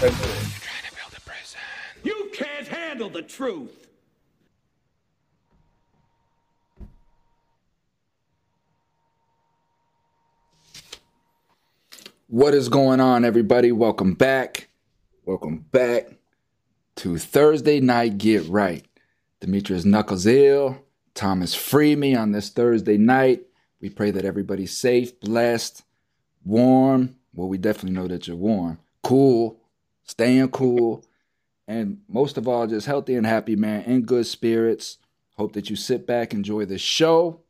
trying to build a prison. You can't handle the truth. What is going on, everybody? Welcome back. Welcome back to Thursday Night Get Right. Demetrius Knuckles Ill, Thomas Freeme on this Thursday night. We pray that everybody's safe, blessed, warm. Well, we definitely know that you're warm, cool, staying cool, and most of all, just healthy and happy, man, in good spirits. Hope that you sit back, enjoy the show.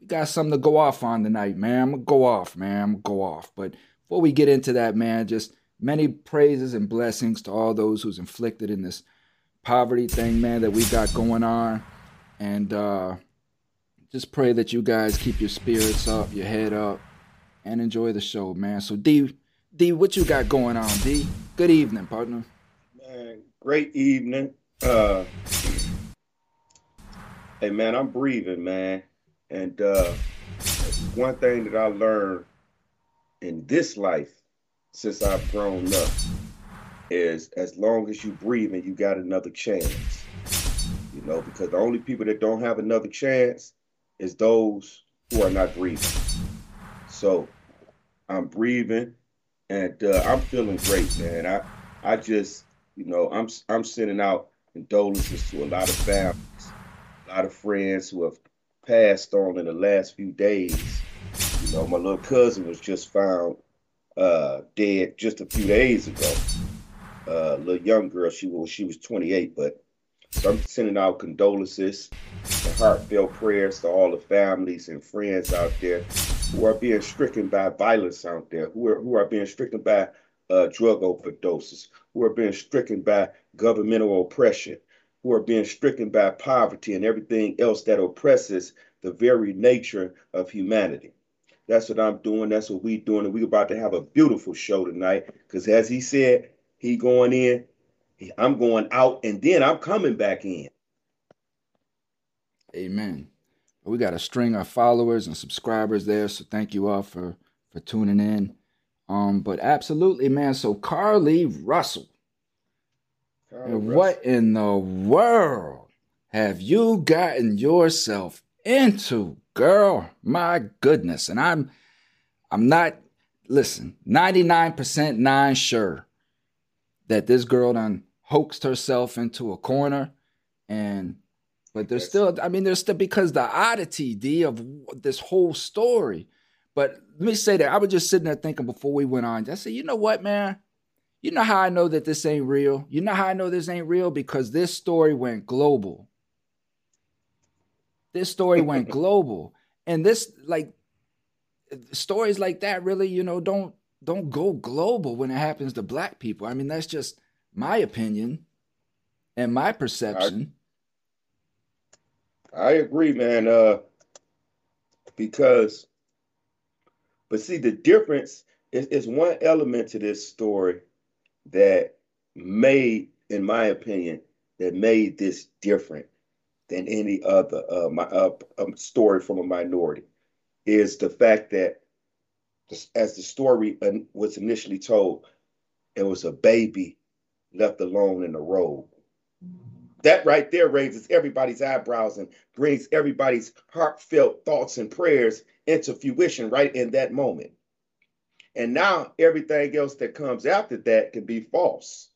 We got something to go off on tonight, man. I'm gonna go off, man. I'm gonna go off. But before we get into that, man, just many praises and blessings to all those who's inflicted in this poverty thing, man, that we got going on. And uh just pray that you guys keep your spirits up, your head up, and enjoy the show, man. So D D, what you got going on, D? Good evening, partner. Man, great evening. Uh hey man, I'm breathing, man. And uh one thing that I learned in this life since I've grown up is as long as you breathing, you got another chance. You know, because the only people that don't have another chance is those who are not breathing. So I'm breathing and uh, I'm feeling great, man. I I just, you know, I'm I'm sending out condolences to a lot of families, a lot of friends who have passed on in the last few days. You know, my little cousin was just found uh, dead just a few days ago. Uh, little young girl, she was she was 28, but so I'm sending out condolences and heartfelt prayers to all the families and friends out there who are being stricken by violence out there, who are who are being stricken by uh, drug overdoses, who are being stricken by governmental oppression, who are being stricken by poverty and everything else that oppresses the very nature of humanity. That's what I'm doing. That's what we doing. And we about to have a beautiful show tonight. Because as he said, he going in, I'm going out, and then I'm coming back in. Amen. We got a string of followers and subscribers there, so thank you all for for tuning in. Um, but absolutely, man. So Carlee Russell, what Russell. in the world have you gotten yourself into, girl? My goodness, and I'm I'm not listen 99% nine sure that this girl done hoaxed herself into a corner and but there's still i mean there's still because the oddity d of this whole story. But let me say that i was just sitting there thinking before we went on i said you know what man? You know how i know that this ain't real? You know how i know this ain't real? Because this story went global. This story went global. And this like stories like that really you know don't don't go global when it happens to black people. I mean that's just my opinion and my perception I agree, man. Uh, because, but see, the difference is, is one element to this story that made, in my opinion, that made this different than any other uh, my, uh, um, story from a minority is the fact that, as the story was initially told, it was a baby left alone in the road that right there raises everybody's eyebrows and brings everybody's heartfelt thoughts and prayers into fruition right in that moment. And now everything else that comes after that can be false.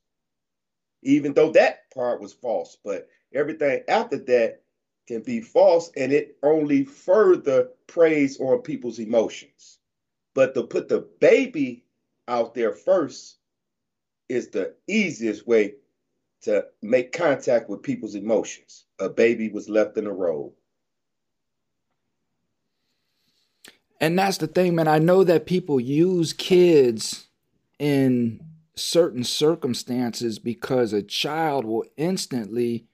Even though that part was false, but everything after that can be false and it only further preys on people's emotions. But to put the baby out there first is the easiest way to make contact with people's emotions. A baby was left in the road. And that's the thing, man. I know that people use kids in certain circumstances because a child will instantly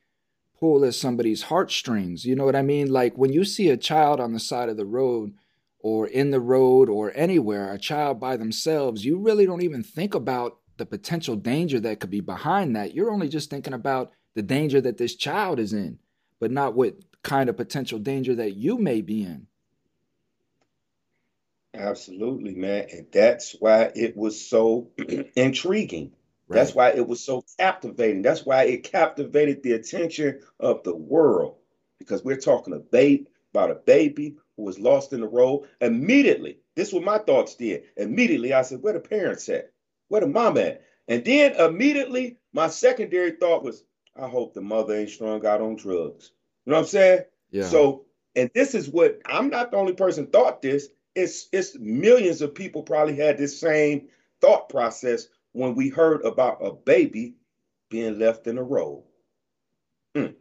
pull at somebody's heartstrings. You know what I mean? Like when you see a child on the side of the road or in the road or anywhere, a child by themselves, you really don't even think about the potential danger that could be behind that. You're only just thinking about the danger that this child is in, but not what kind of potential danger that you may be in. Absolutely, man. And that's why it was so intriguing. Right. That's why it was so captivating. That's why it captivated the attention of the world because we're talking a babe about a baby who was lost in the road. Immediately, this was my thoughts did. Immediately, I said, "Where the parents at? Where the mom at?" And then immediately, my secondary thought was, "I hope the mother ain't strung out on drugs." You know what I'm saying? Yeah. So, and this is what I'm not the only person thought this. It's it's millions of people probably had this same thought process when we heard about a baby being left in a road. Mm.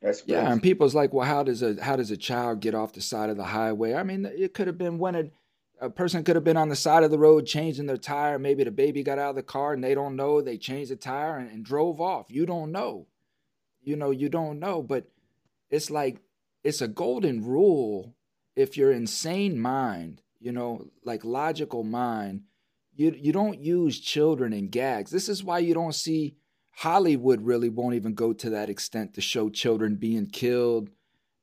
That's crazy. yeah, and people's like, well, how does a how does a child get off the side of the highway? I mean, it could have been when a, a person could have been on the side of the road changing their tire. Maybe the baby got out of the car and they don't know. They changed the tire and, and drove off. You don't know. You know, you don't know. But it's like it's a golden rule if you're insane mind, you know, like logical mind you you don't use children in gags. This is why you don't see Hollywood really won't even go to that extent to show children being killed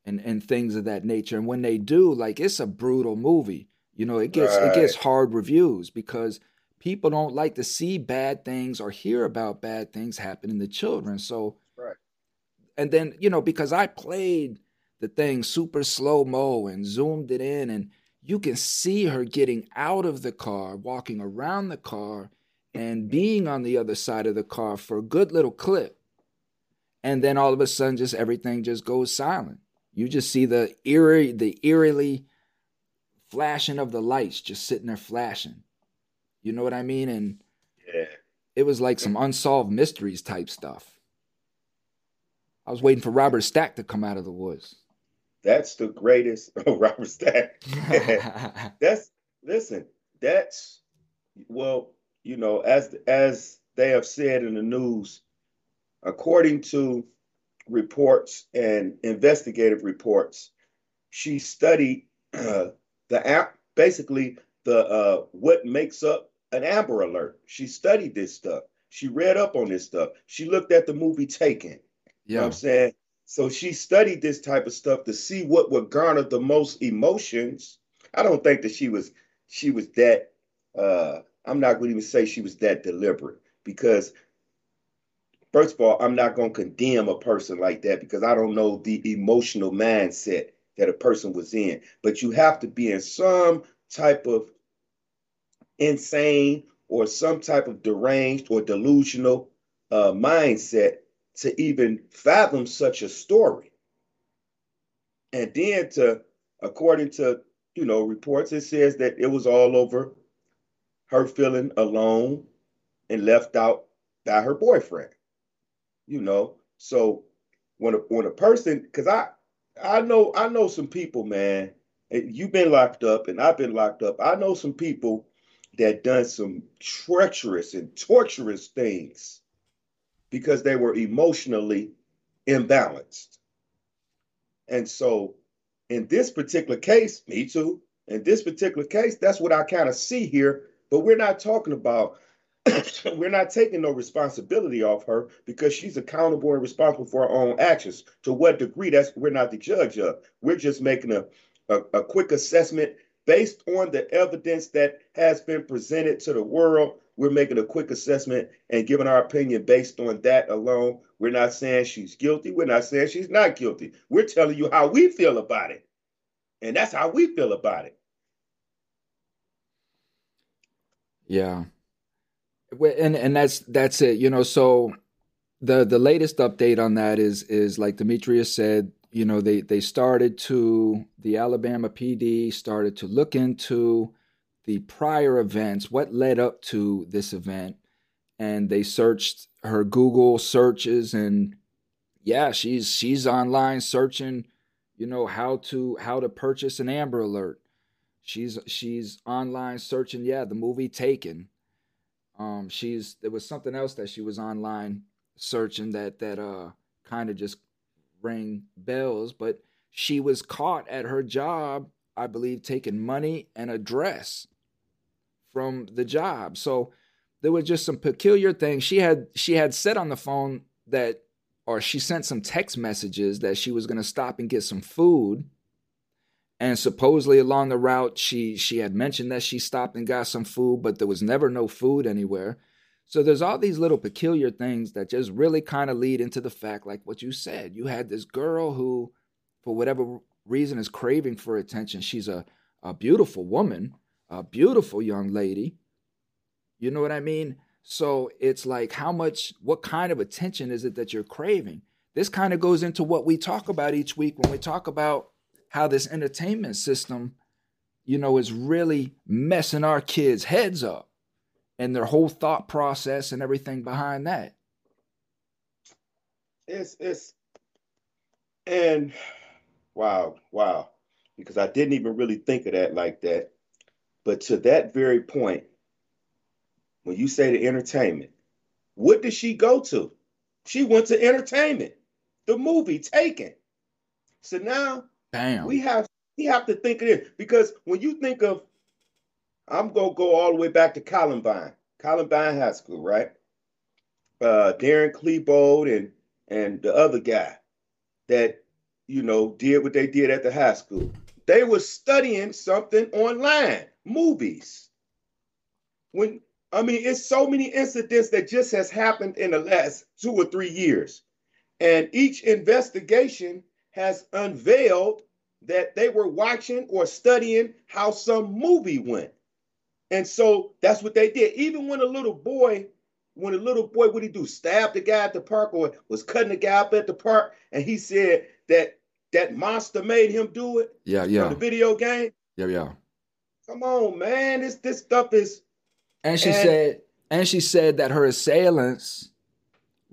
and and things of that nature. And when they do, like it's a brutal movie. You know, it gets right. it gets hard reviews because people don't like to see bad things or hear about bad things happening to children. So right. And then, you know, because I played the thing super slow mo and zoomed it in and you can see her getting out of the car, walking around the car, and being on the other side of the car for a good little clip. And then all of a sudden, just everything just goes silent. You just see the eerie, the eerily flashing of the lights just sitting there flashing. You know what I mean? And yeah. it was like some unsolved mysteries type stuff. I was waiting for Robert Stack to come out of the woods. That's the greatest. Oh, Robert Stack. that's listen. That's well, you know, as as they have said in the news, according to reports and investigative reports, she studied uh, the app, basically the uh, what makes up an Amber Alert. She studied this stuff. She read up on this stuff. She looked at the movie Taken. Yeah. You know what I'm saying? So she studied this type of stuff to see what would garner the most emotions. I don't think that she was she was that uh I'm not going to even say she was that deliberate because first of all, I'm not going to condemn a person like that because I don't know the emotional mindset that a person was in. But you have to be in some type of insane or some type of deranged or delusional uh, mindset to even fathom such a story. And then to, according to, you know, reports, it says that it was all over her feeling alone and left out by her boyfriend. You know, so when a when a person, because I I know I know some people, man. You've been locked up, and I've been locked up. I know some people that done some treacherous and torturous things because they were emotionally imbalanced. And so, in this particular case, me too, in this particular case, that's what I kind of see here. But we're not talking about, we're not taking no responsibility off her because she's accountable and responsible for her own actions. To what degree, that's we're not the judge of. We're just making a, a, a quick assessment based on the evidence that has been presented to the world we're making a quick assessment and giving our opinion based on that alone. We're not saying she's guilty. We're not saying she's not guilty. We're telling you how we feel about it. And that's how we feel about it. Yeah. And and that's that's it. You know, so the the latest update on that is is like Demetrius said, you know, they they started to the Alabama PD started to look into the prior events, what led up to this event, and they searched her Google searches and yeah, she's she's online searching, you know, how to how to purchase an Amber Alert. She's she's online searching, yeah, the movie Taken. Um, she's there was something else that she was online searching that that uh kind of just rang bells, but she was caught at her job, I believe, taking money and a dress from the job. So there was just some peculiar things. She had she had said on the phone that or she sent some text messages that she was going to stop and get some food. And supposedly along the route she she had mentioned that she stopped and got some food, but there was never no food anywhere. So there's all these little peculiar things that just really kind of lead into the fact, like what you said. You had this girl who, for whatever reason, is craving for attention. She's a, a beautiful woman, a beautiful young lady. You know what I mean? So it's like, how much, what kind of attention is it that you're craving? This kind of goes into what we talk about each week when we talk about how this entertainment system, you know, is really messing our kids' heads up and their whole thought process and everything behind that. It's it's and wow, wow. Because I didn't even really think of that like that. But to that very point, when you say the entertainment, what did she go to? She went to entertainment, the movie Taken. So now Damn. we have we have to think of it because when you think of I'm gonna go all the way back to Columbine, Columbine High School, right? Uh, Darren Klebold and and the other guy that you know did what they did at the high school. They were studying something online, movies. When I mean, it's so many incidents that just has happened in the last two or three years, and each investigation has unveiled that they were watching or studying how some movie went. And so that's what they did. Even when a little boy, when a little boy, what he do? Stabbed the guy at the park or was cutting the guy up at the park, and he said that that monster made him do it. Yeah, yeah. The video game. Yeah, yeah. Come on, man. This this stuff is. And she and, said, and she said that her assailants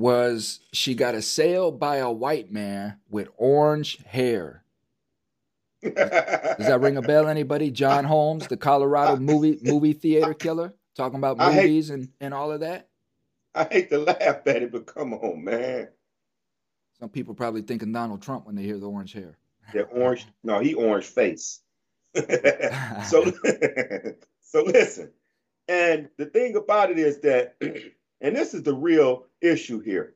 was she got assailed by a white man with orange hair. Does that ring a bell? Anybody? John Holmes, the Colorado movie movie theater killer, talking about movies hate, and, and all of that. I hate to laugh at it, but come on, man. Some people probably thinking Donald Trump when they hear the orange hair. The orange, no, he orange face. so, so listen, and the thing about it is that, and this is the real issue here.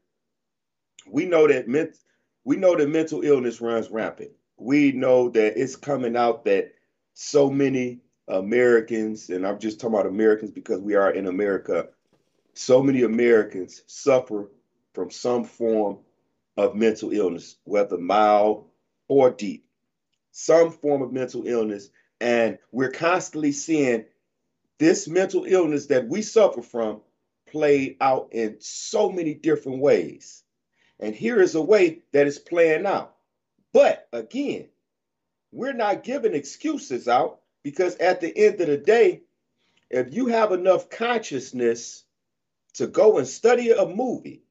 We know that ment- we know that mental illness runs rampant we know that it's coming out that so many Americans, and I'm just talking about Americans because we are in America, so many Americans suffer from some form of mental illness, whether mild or deep, some form of mental illness. And we're constantly seeing this mental illness that we suffer from played out in so many different ways. And here is a way that it's playing out. But again, we're not giving excuses out because at the end of the day, if you have enough consciousness to go and study a movie,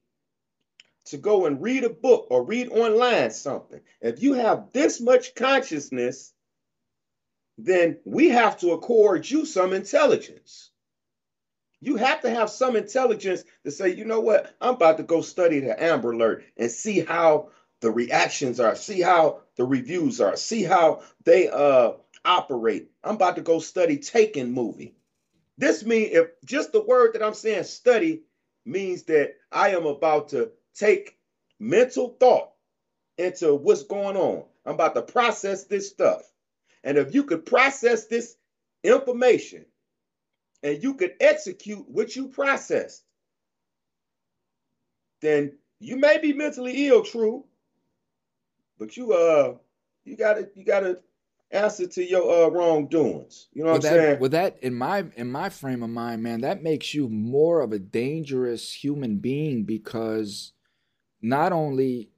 to go and read a book or read online something, if you have this much consciousness, then we have to accord you some intelligence. You have to have some intelligence to say, you know what, I'm about to go study the Amber Alert and see how the reactions are, see how the reviews are, see how they uh operate. I'm about to go study Taken movie. This means if just the word that I'm saying study means that I am about to take mental thought into what's going on. I'm about to process this stuff. And if you could process this information and you could execute what you processed, then you may be mentally ill, true, but you uh you gotta you gotta answer to your uh wrongdoings. You know what I'm that, saying? With that in my in my frame of mind, man, that makes you more of a dangerous human being because not only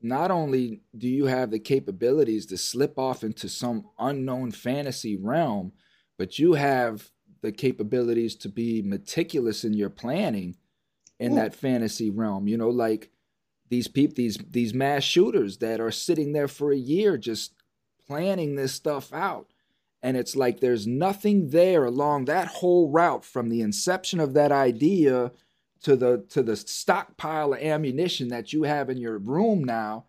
not only do you have the capabilities to slip off into some unknown fantasy realm, but you have the capabilities to be meticulous in your planning in Ooh. that fantasy realm. You know, like these people these these mass shooters that are sitting there for a year just planning this stuff out and it's like there's nothing there along that whole route from the inception of that idea to the to the stockpile of ammunition that you have in your room now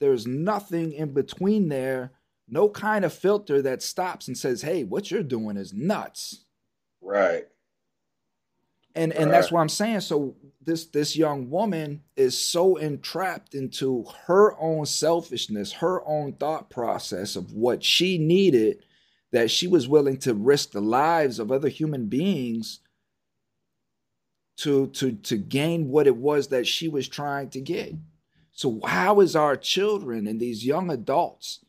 there's nothing in between there no kind of filter that stops and says hey what you're doing is nuts right and and right. that's what i'm saying so this this young woman is so entrapped into her own selfishness, her own thought process of what she needed that she was willing to risk the lives of other human beings to to to gain what it was that she was trying to get. So how is our children and these young adults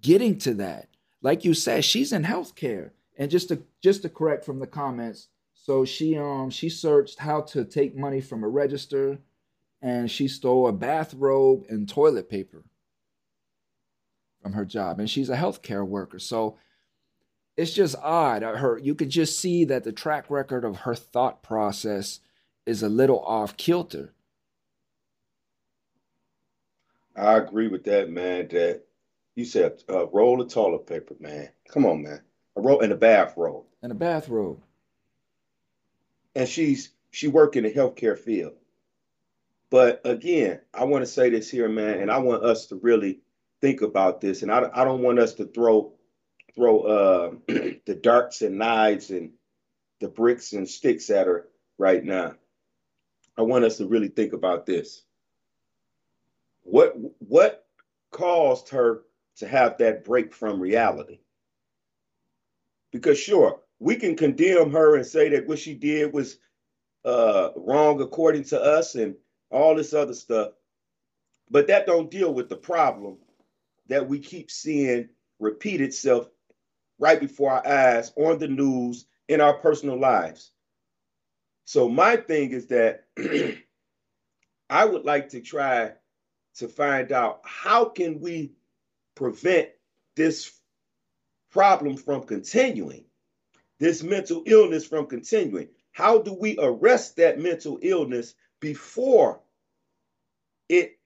getting to that? Like you said, she's in healthcare. And just to just to correct from the comments, so she um she searched how to take money from a register and she stole a bathrobe and toilet paper from her job. And she's a healthcare worker. So it's just odd. Her you could just see that the track record of her thought process is a little off kilter. I agree with that, man. That you said a roll of toilet paper, man. Come on, man. A robe in a bathrobe. In a bathrobe. And she's she work in the healthcare field. But again, I want to say this here, man, and I want us to really think about this. And I, I don't want us to throw throw uh, the darts and knives and the bricks and sticks at her right now. I want us to really think about this. What what caused her to have that break from reality? Because sure, we can condemn her and say that what she did was uh, wrong according to us and all this other stuff, but that don't deal with the problem that we keep seeing repeat itself right before our eyes on the news in our personal lives. So my thing is that I would like to try to find out how can we prevent this problem from continuing, this mental illness from continuing. How do we arrest that mental illness before it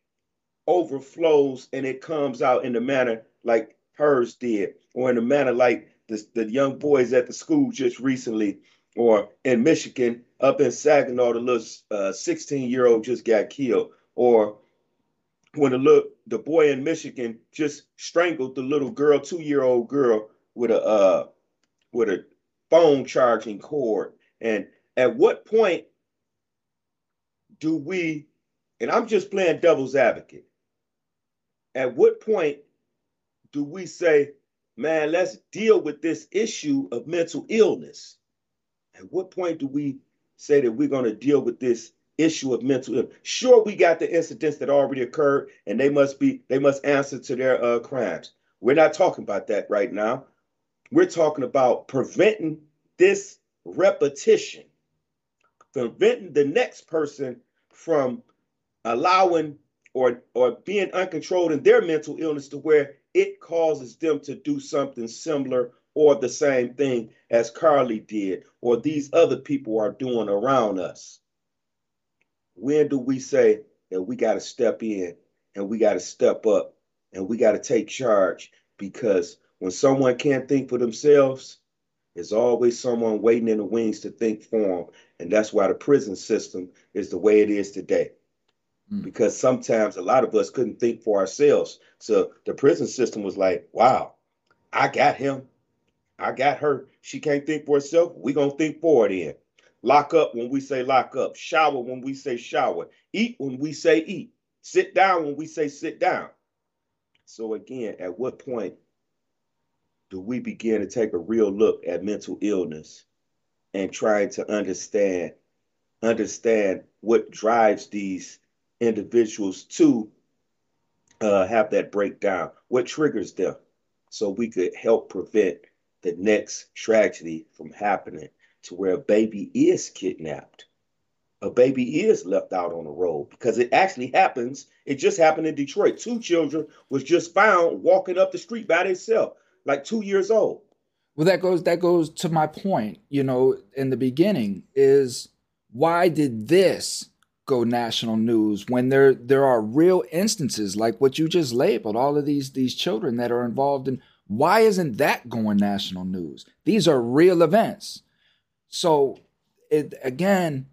overflows and it comes out in the manner like hers did, or in a manner like the, the young boys at the school just recently, or in Michigan, up in Saginaw, the little 16 uh, year old just got killed, or when the look the boy in Michigan just strangled the little girl, two year old girl, with a uh, with a phone charging cord. And at what point do we? And I'm just playing devil's advocate. At what point do we say, man, let's deal with this issue of mental illness? At what point do we say that we're going to deal with this issue of mental illness? Sure, we got the incidents that already occurred, and they must be they must answer to their uh, crimes. We're not talking about that right now. We're talking about preventing this repetition, preventing the next person from allowing or or being uncontrolled in their mental illness to where it causes them to do something similar or the same thing as Carlee did or these other people are doing around us. When do we say that we got to step in and we got to step up and we got to take charge? Because when someone can't think for themselves, there's always someone waiting in the wings to think for them. And that's why the prison system is the way it is today. Mm. because sometimes a lot of us couldn't think for ourselves. So the prison system was like, wow, I got him. I got her. She can't think for herself. we going to think for it in. Lock up when we say lock up. Shower when we say shower. Eat when we say eat. Sit down when we say sit down. So, again, at what point do we begin to take a real look at mental illness and trying to understand understand what drives these individuals to uh, have that breakdown? What triggers them? So we could help prevent the next tragedy from happening to where a baby is kidnapped. A baby is left out on the road because it actually happens. It just happened in Detroit. Two children was just found walking up the street by themselves, like two years old. Well, that goes that goes to my point. You know, in the beginning, is why did this go national news when there there are real instances like what you just labeled all of these these children that are involved in why isn't that going national news these are real events so it again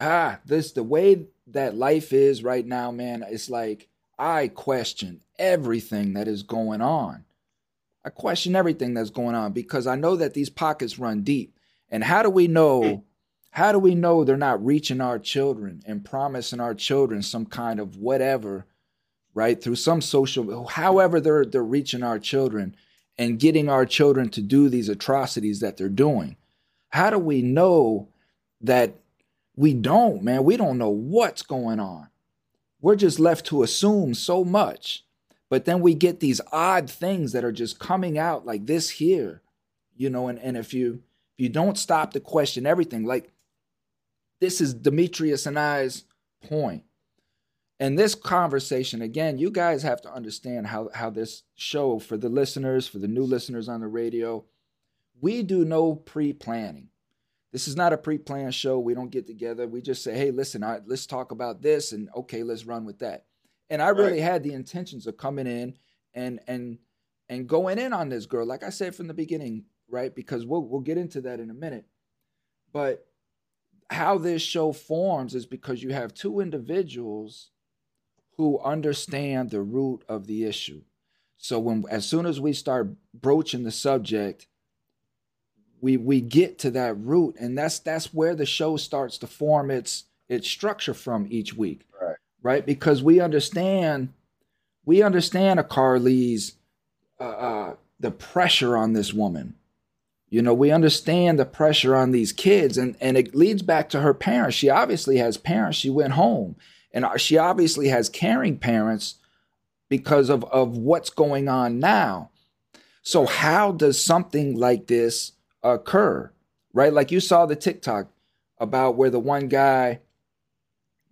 ah this the way that life is right now man it's like i question everything that is going on i question everything that's going on because i know that these pockets run deep and how do we know hmm. how do we know they're not reaching our children and promising our children some kind of whatever, right? Through some social, however they're they're reaching our children and getting our children to do these atrocities that they're doing. How do we know that we don't, man. We don't know what's going on. We're just left to assume so much. But then we get these odd things that are just coming out like this here, you know, and, and if you if you don't stop to question everything, like this is Demetrius and I's point. And this conversation, again, you guys have to understand how, how this show, for the listeners, for the new listeners on the radio, we do no pre planning. This is not a pre planned show. We don't get together. We just say, hey, listen, let's talk about this, and okay, let's run with that. And I really right. had the intentions of coming in and and and going in on this girl, like I said from the beginning, right? Because we'll we'll get into that in a minute. But how this show forms is because you have two individuals who understand the root of the issue. So when as soon as we start broaching the subject, we we get to that root, and that's that's where the show starts to form its its structure from each week. Right. Right? Because we understand we understand a Carlee's uh, uh, the pressure on this woman. You know, we understand the pressure on these kids, and, and it leads back to her parents. She obviously has parents. She went home and she obviously has caring parents because of, of what's going on now. So, how does something like this occur? Right? Like you saw the TikTok about where the one guy,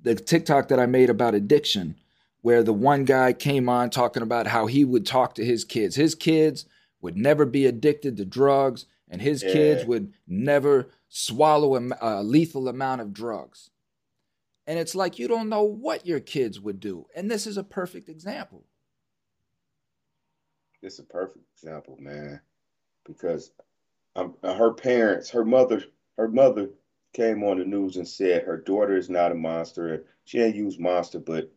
the TikTok that I made about addiction, where the one guy came on talking about how he would talk to his kids. His kids would never be addicted to drugs, and his yeah. kids would never swallow a, a lethal amount of drugs. And it's like you don't know what your kids would do. And this is a perfect example. It's a perfect example, man. Because um, her parents, her mother, her mother came on the news and said her daughter is not a monster. She ain't used monster, but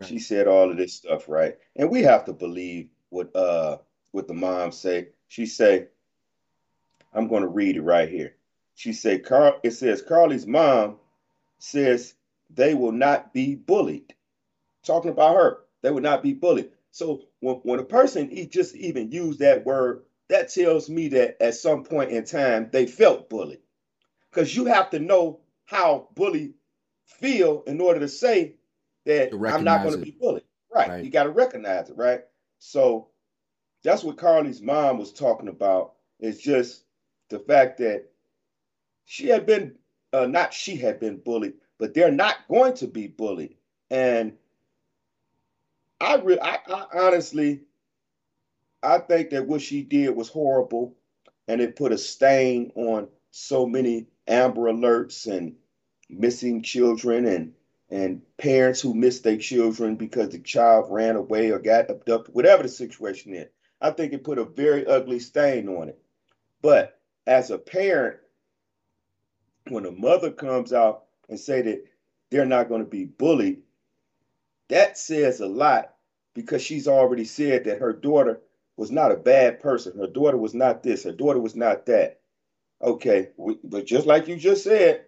right. she said all of this stuff, right? And we have to believe what uh what the mom say. She say, I'm going to read it right here. She say, Carl. It says Carlee's mom says they will not be bullied. Talking about her, they will not be bullied. So when, when a person he just even used that word, that tells me that at some point in time they felt bullied. Because you have to know how bully feel in order to say that I'm not going to be bullied. Right. right. You got to recognize it, right? So that's what Carlee's mom was talking about. It's just the fact that she had been, uh, not she had been bullied, but they're not going to be bullied. And I, re- I, I honestly, I think that what she did was horrible, and it put a stain on so many Amber Alerts and missing children and and parents who miss their children because the child ran away or got abducted, whatever the situation is. I think it put a very ugly stain on it. But as a parent, when a mother comes out and say that they're not going to be bullied, that says a lot because she's already said that her daughter was not a bad person. Her daughter was not this. Her daughter was not that. Okay, we, but just like you just said,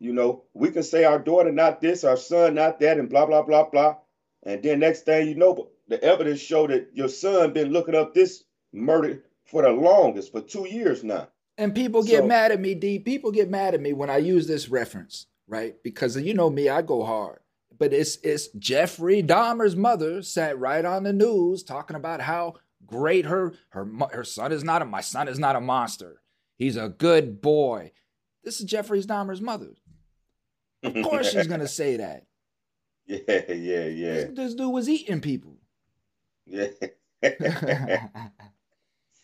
you know, we can say our daughter not this, our son not that, and blah blah blah blah. And then next thing you know, the evidence showed that your son been looking up this murder for the longest, for two years now. And people get so, mad at me, D. People get mad at me when I use this reference right? Because you know me, I go hard. But it's it's Jeffrey Dahmer's mother sat right on the news talking about how great her her her son is not a my son is not a monster. He's a good boy. This is Jeffrey Dahmer's mother. Of course she's gonna say that. Yeah, yeah, yeah. This, this dude was eating people. Yeah. but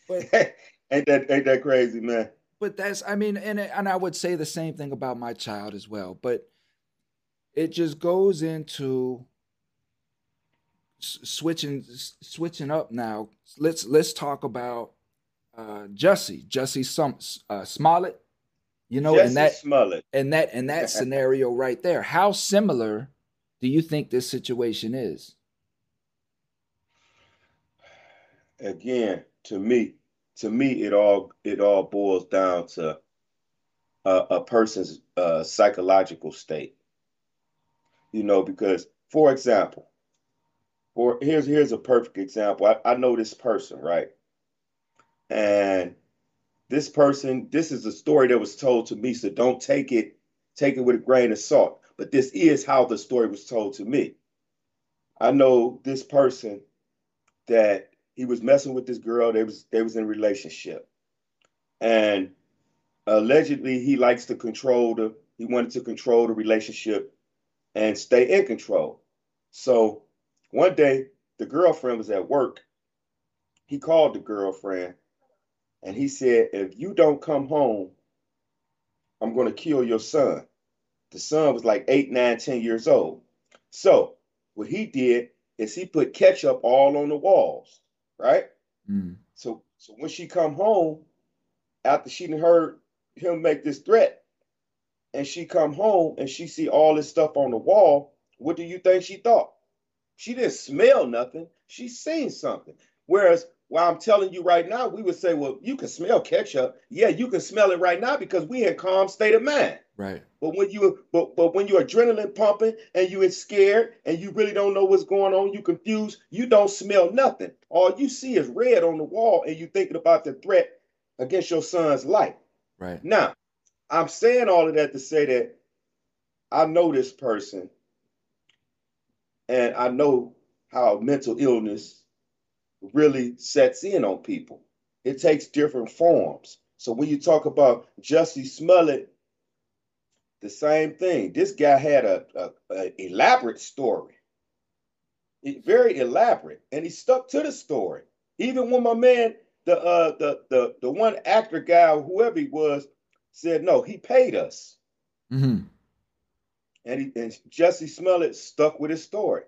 ain't that ain't that crazy, man? but that's I mean, and and I would say the same thing about my child as well. But it just goes into switching switching up now. Let's let's talk about uh Jussie Jussie some uh, Smollett. You know, Jussie in that Smollett. in that in that scenario right there, how similar do you think this situation is? Again, to me, to me, it all it all boils down to a, a person's uh, psychological state. You know, because for example, for here's here's a perfect example. I, I know this person, right? And this person, this is a story that was told to me, so don't take it take it with a grain of salt. But this is how the story was told to me. I know this person that he was messing with this girl. They was they was in relationship, and allegedly he likes to control the. He wanted to control the relationship and stay in control. So one day the girlfriend was at work. He called the girlfriend and he said, If you don't come home, I'm going to kill your son. The son was like eight, nine, ten years old. So what he did is he put ketchup all on the walls, right? Mm. So so when she come home, after she heard him make this threat, and she come home and she see all this stuff on the wall, what do you think she thought? She didn't smell nothing. She seen something. Whereas while I'm telling you right now, we would say, well, you can smell ketchup. Yeah, you can smell it right now because we in calm state of mind. Right. But when you but but when you're adrenaline pumping and you are scared and you really don't know what's going on, you confused, you don't smell nothing. All you see is red on the wall and you thinking about the threat against your son's life. Right. Now, I'm saying all of that to say that I know this person and I know how mental illness really sets in on people. It takes different forms. So when you talk about Jussie Smollett, the same thing. This guy had a, a, a elaborate story, it, very elaborate, and he stuck to the story. Even when my man, the uh, the the the one actor guy, whoever he was, said no, he paid us. Mm-hmm. And he and Jussie Smollett stuck with his story.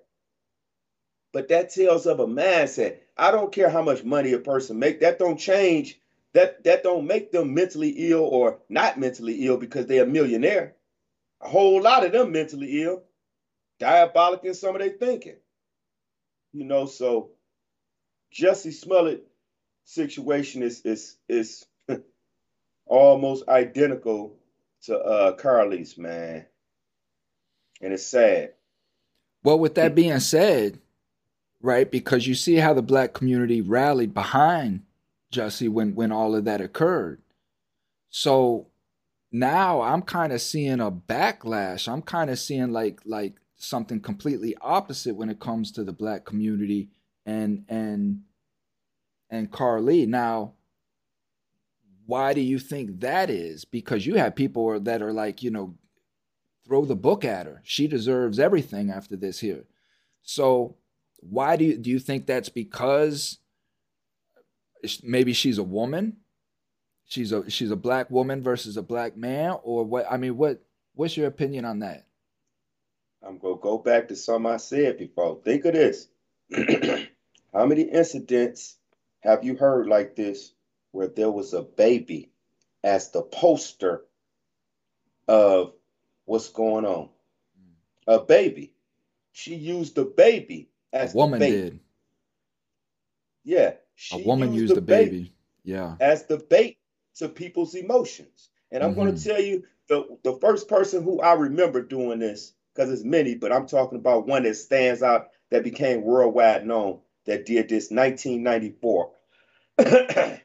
But that tells of a mindset. I don't care how much money a person make. That don't change. That that don't make them mentally ill or not mentally ill because they're a millionaire. A whole lot of them mentally ill, diabolic in some of their thinking. You know, so Jussie Smollett situation is is is almost identical to uh Carlee's man. And it's sad. Well, with that being said, right? Because you see how the black community rallied behind Jussie when when all of that occurred. So now I'm kind of seeing a backlash. I'm kind of seeing like like something completely opposite when it comes to the black community and and and Carlee. Now, why do you think that is? Because you have people that are like, you know, throw the book at her. She deserves everything after this here. So why do you do you think that's because maybe she's a woman? She's a she's a black woman versus a black man, or what? I mean, what what's your opinion on that? I'm gonna go back to some I said before. Think of this: how many incidents have you heard like this where there was a baby as the poster of what's going on? Mm. A baby. She used the baby as a woman did. Yeah, a woman used, used the baby. baby. Yeah, as the bait to people's emotions. And I'm mm-hmm. going to tell you the the first person who I remember doing this because it's many, but I'm talking about one that stands out that became worldwide known that did this 1994.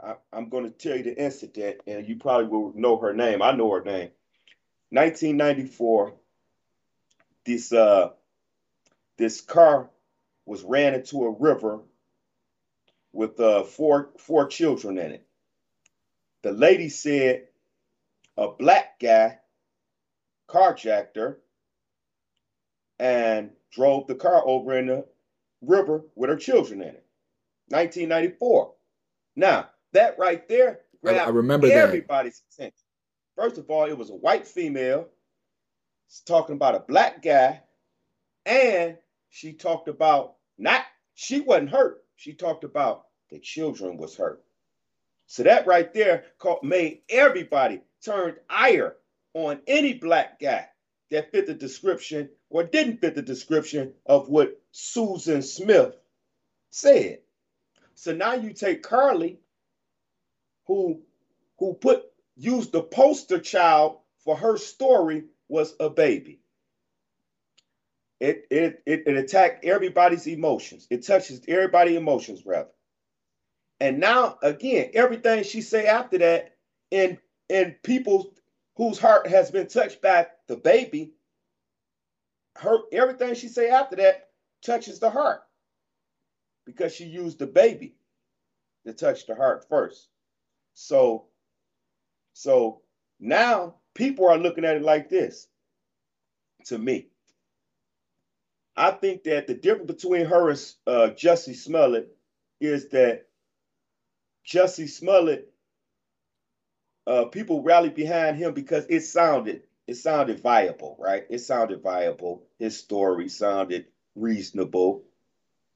I, am going to tell you the incident, and you probably will know her name. I know her name. 1994. This uh, this car was ran into a river with uh, four four children in it. The lady said a black guy carjacked her and drove the car over in the river with her children in it. 1994. Now that right there grabbed I, I remember everybody's that. attention. First of all, it was a white female talking about a black guy, and she talked about not she wasn't hurt. She talked about the children was hurt. So that right there called, made everybody turned ire on any black guy that fit the description or didn't fit the description of what Susan Smith said. So now you take Carlee, who who put used the poster child for her story was a baby. It, it, it, it attacked everybody's emotions. It touches everybody's emotions, rather. And now, again, everything she say after that, and and people whose heart has been touched by the baby, her everything she say after that touches the heart because she used the baby to touch the heart first. So, so now people are looking at it like this. To me, I think that the difference between her and uh, Jussie Smollett is that Jussie Smollett, uh, people rallied behind him because it sounded it sounded viable, right? It sounded viable. His story sounded reasonable,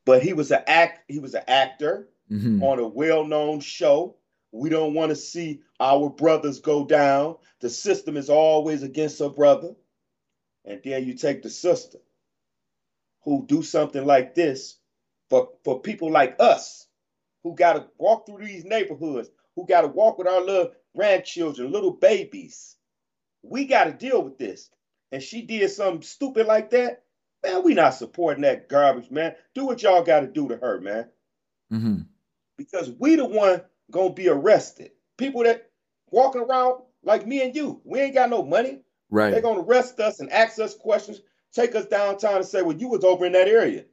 but he was an act. He was an actor mm-hmm. on a well-known show. We don't want to see our brothers go down. The system is always against a brother. And then you take the sister who do something like this for, for people like us who got to walk through these neighborhoods, who got to walk with our little grandchildren, little babies. We got to deal with this. And she did something stupid like that. Man, we not supporting that garbage, man. Do what y'all got to do to her, man. Mm-hmm. Because we the one gonna be arrested. People that walking around like me and you, we ain't got no money. Right. They're gonna arrest us and ask us questions, take us downtown and say, "Well, you was over in that area,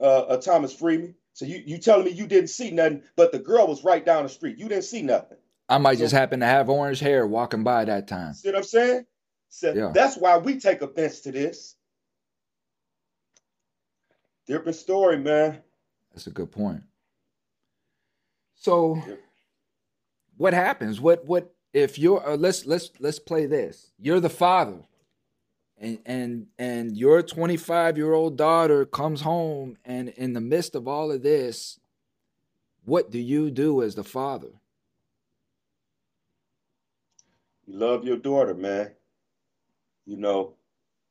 uh, uh Thomas Freeme." So you you telling me you didn't see nothing, but the girl was right down the street. You didn't see nothing. I might so, just happen to have orange hair walking by that time. See what I'm saying? So yeah. That's why we take offense to this. Different story, man. That's a good point. So, yep. what happens? What what if you're? Uh, let's let's let's play this. You're the father, and and and your 25 year old daughter comes home, and in the midst of all of this, what do you do as the father? You love your daughter, man. You know,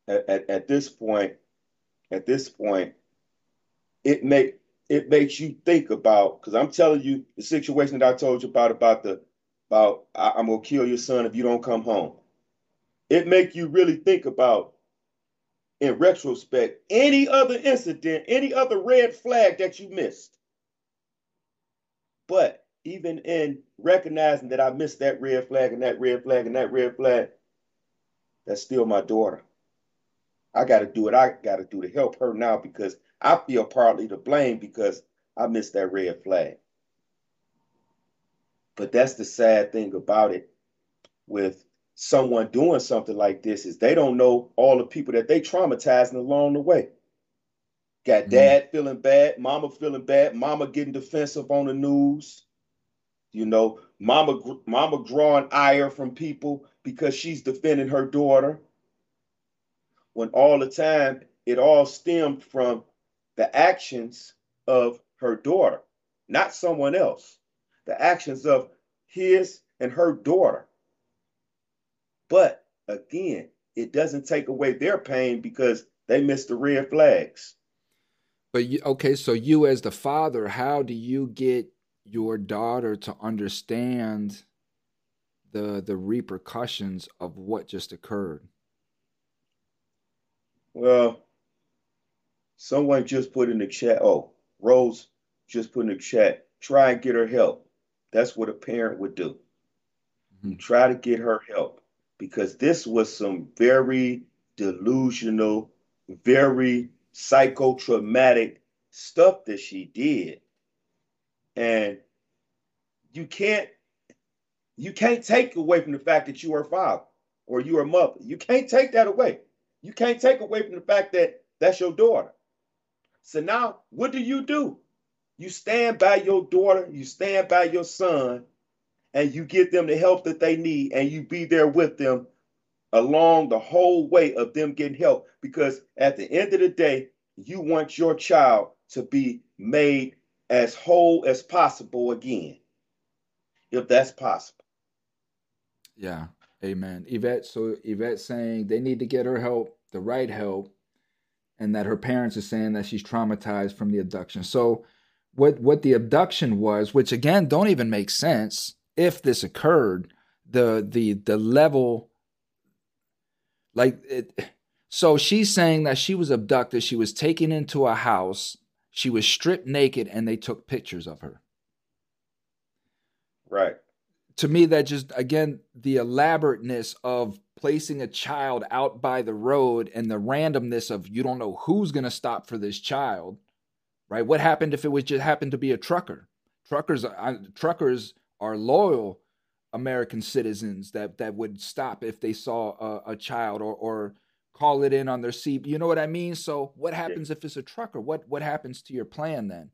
at, at, at this point, at this point, it make it makes you think about because I'm telling you the situation that I told you about about the about I, I'm gonna kill your son if you don't come home. It make you really think about in retrospect any other incident, any other red flag that you missed. But even in recognizing that I missed that red flag and that red flag and that red flag, that's still my daughter. I got to do what I got to do to help her now because I feel partly to blame because I missed that red flag. But that's the sad thing about it with someone doing something like this is they don't know all the people that they traumatizing along the way. Got mm-hmm. dad feeling bad, mama feeling bad, mama getting defensive on the news. You know, mama mama drawing ire from people because she's defending her daughter. When all the time it all stemmed from the actions of her daughter, not someone else. The actions of his and her daughter. But again, it doesn't take away their pain because they missed the red flags. But you, okay, so you as the father, how do you get your daughter to understand the the repercussions of what just occurred? Well, Someone just put in the chat. Oh, Rose just put in the chat. Try and get her help. That's what a parent would do. Mm-hmm. Try to get her help because this was some very delusional, very psychotraumatic stuff that she did. And you can't you can't take away from the fact that you are father or you are mother. You can't take that away. You can't take away from the fact that that's your daughter. So now, what do you do? You stand by your daughter, you stand by your son, and you give them the help that they need, and you be there with them along the whole way of them getting help. Because at the end of the day, you want your child to be made as whole as possible again, if that's possible. Yeah, amen. Yvette, so Yvette saying they need to get her help, the right help, and that her parents are saying that she's traumatized from the abduction. So what what the abduction was, which again don't even make sense if this occurred, the the the level like it so she's saying that she was abducted, she was taken into a house, she was stripped naked and they took pictures of her. Right. to me that just again the elaborateness of placing a child out by the road and the randomness of you don't know who's going to stop for this child right what happened if it was just happened to be a trucker truckers uh, truckers are loyal american citizens that that would stop if they saw a, a child or or call it in on their seat. You know what i mean? So what happens if it's a trucker? What what happens to your plan then?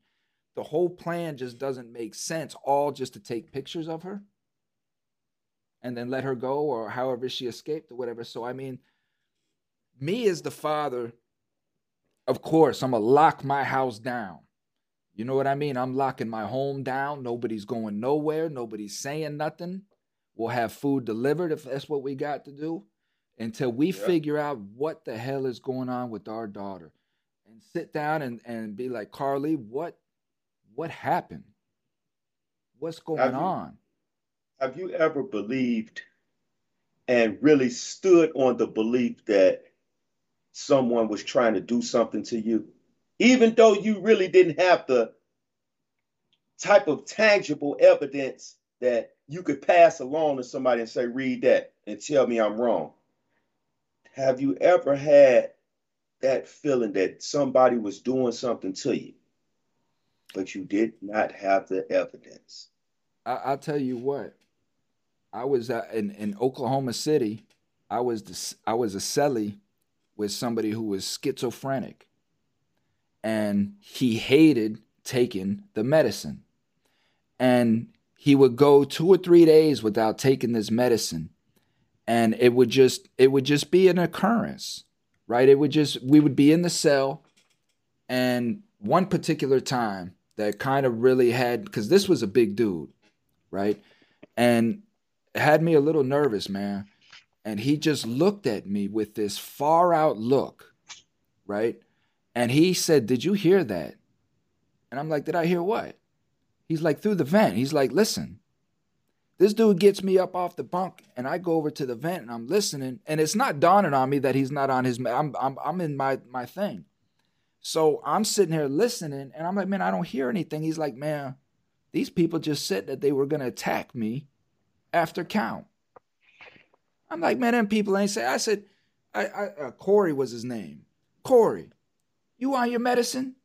The whole plan just doesn't make sense all just to take pictures of her and then let her go or however she escaped or whatever. So, I mean, me as the father, of course, I'm to lock my house down. You know what I mean? I'm locking my home down. Nobody's going nowhere. Nobody's saying nothing. We'll have food delivered if that's what we got to do until we yep. figure out what the hell is going on with our daughter and sit down and, and be like, Carlee, what what happened? What's going have you, on? have you ever believed and really stood on the belief that someone was trying to do something to you, even though you really didn't have the type of tangible evidence that you could pass along to somebody and say, read that and tell me I'm wrong? Have you ever had that feeling that somebody was doing something to you, but you did not have the evidence? I, will tell you what. I was uh, in in Oklahoma City. I was the, I was a cellie with somebody who was schizophrenic, and he hated taking the medicine, and he would go two or three days without taking this medicine, and it would just it would just be an occurrence, right? It would just we would be in the cell, and one particular time that kind of really had because this was a big dude, right? And had me a little nervous, man. And he just looked at me with this far out look, right? And he said, Did you hear that? And I'm like, Did I hear what? He's like, Through the vent. He's like, Listen, this dude gets me up off the bunk and I go over to the vent and I'm listening. And it's not dawning on me that he's not on his, I'm, I'm, I'm in my, my thing. So I'm sitting here listening and I'm like, Man, I don't hear anything. He's like, Man, these people just said that they were going to attack me after count. I'm like, man, them people ain't say. I said, I, I uh, Corey was his name. Corey, you on your medicine?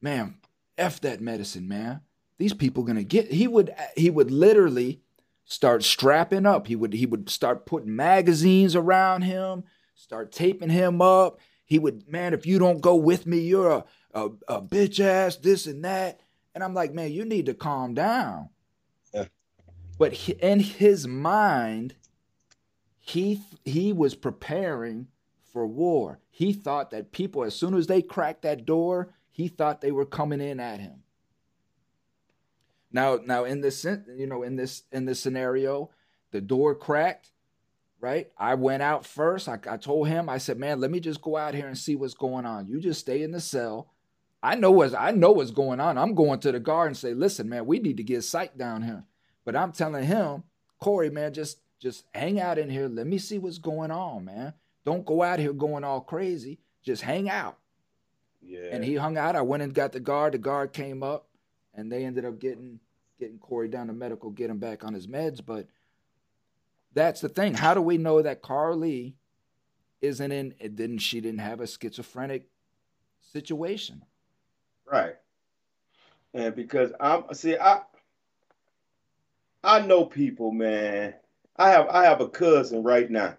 Man, f that medicine, man. These people gonna get. He would he would literally start strapping up. He would he would start putting magazines around him, start taping him up. He would, man, if you don't go with me, you're a, a, a bitch ass, this and that. And I'm like, man, you need to calm down. Yeah. But he, in his mind, he he was preparing for war. He thought that people, as soon as they cracked that door, he thought they were coming in at him. Now, now in this, you know, in this in this scenario, the door cracked. Right, I went out first. I, I told him, I said, "Man, let me just go out here and see what's going on. You just stay in the cell. I know what's I know what's going on. I'm going to the guard and say, listen, man, we need to get sight down here. But I'm telling him, Corey, man, just just hang out in here. Let me see what's going on, man. Don't go out here going all crazy. Just hang out. Yeah. And he hung out. I went and got the guard. The guard came up, and they ended up getting getting Corey down to medical, get him back on his meds. But that's the thing. How do we know that Carlee isn't in? It Didn't she didn't have a schizophrenic situation? Right. And because I'm see, I I know people, man. I have I have a cousin right now.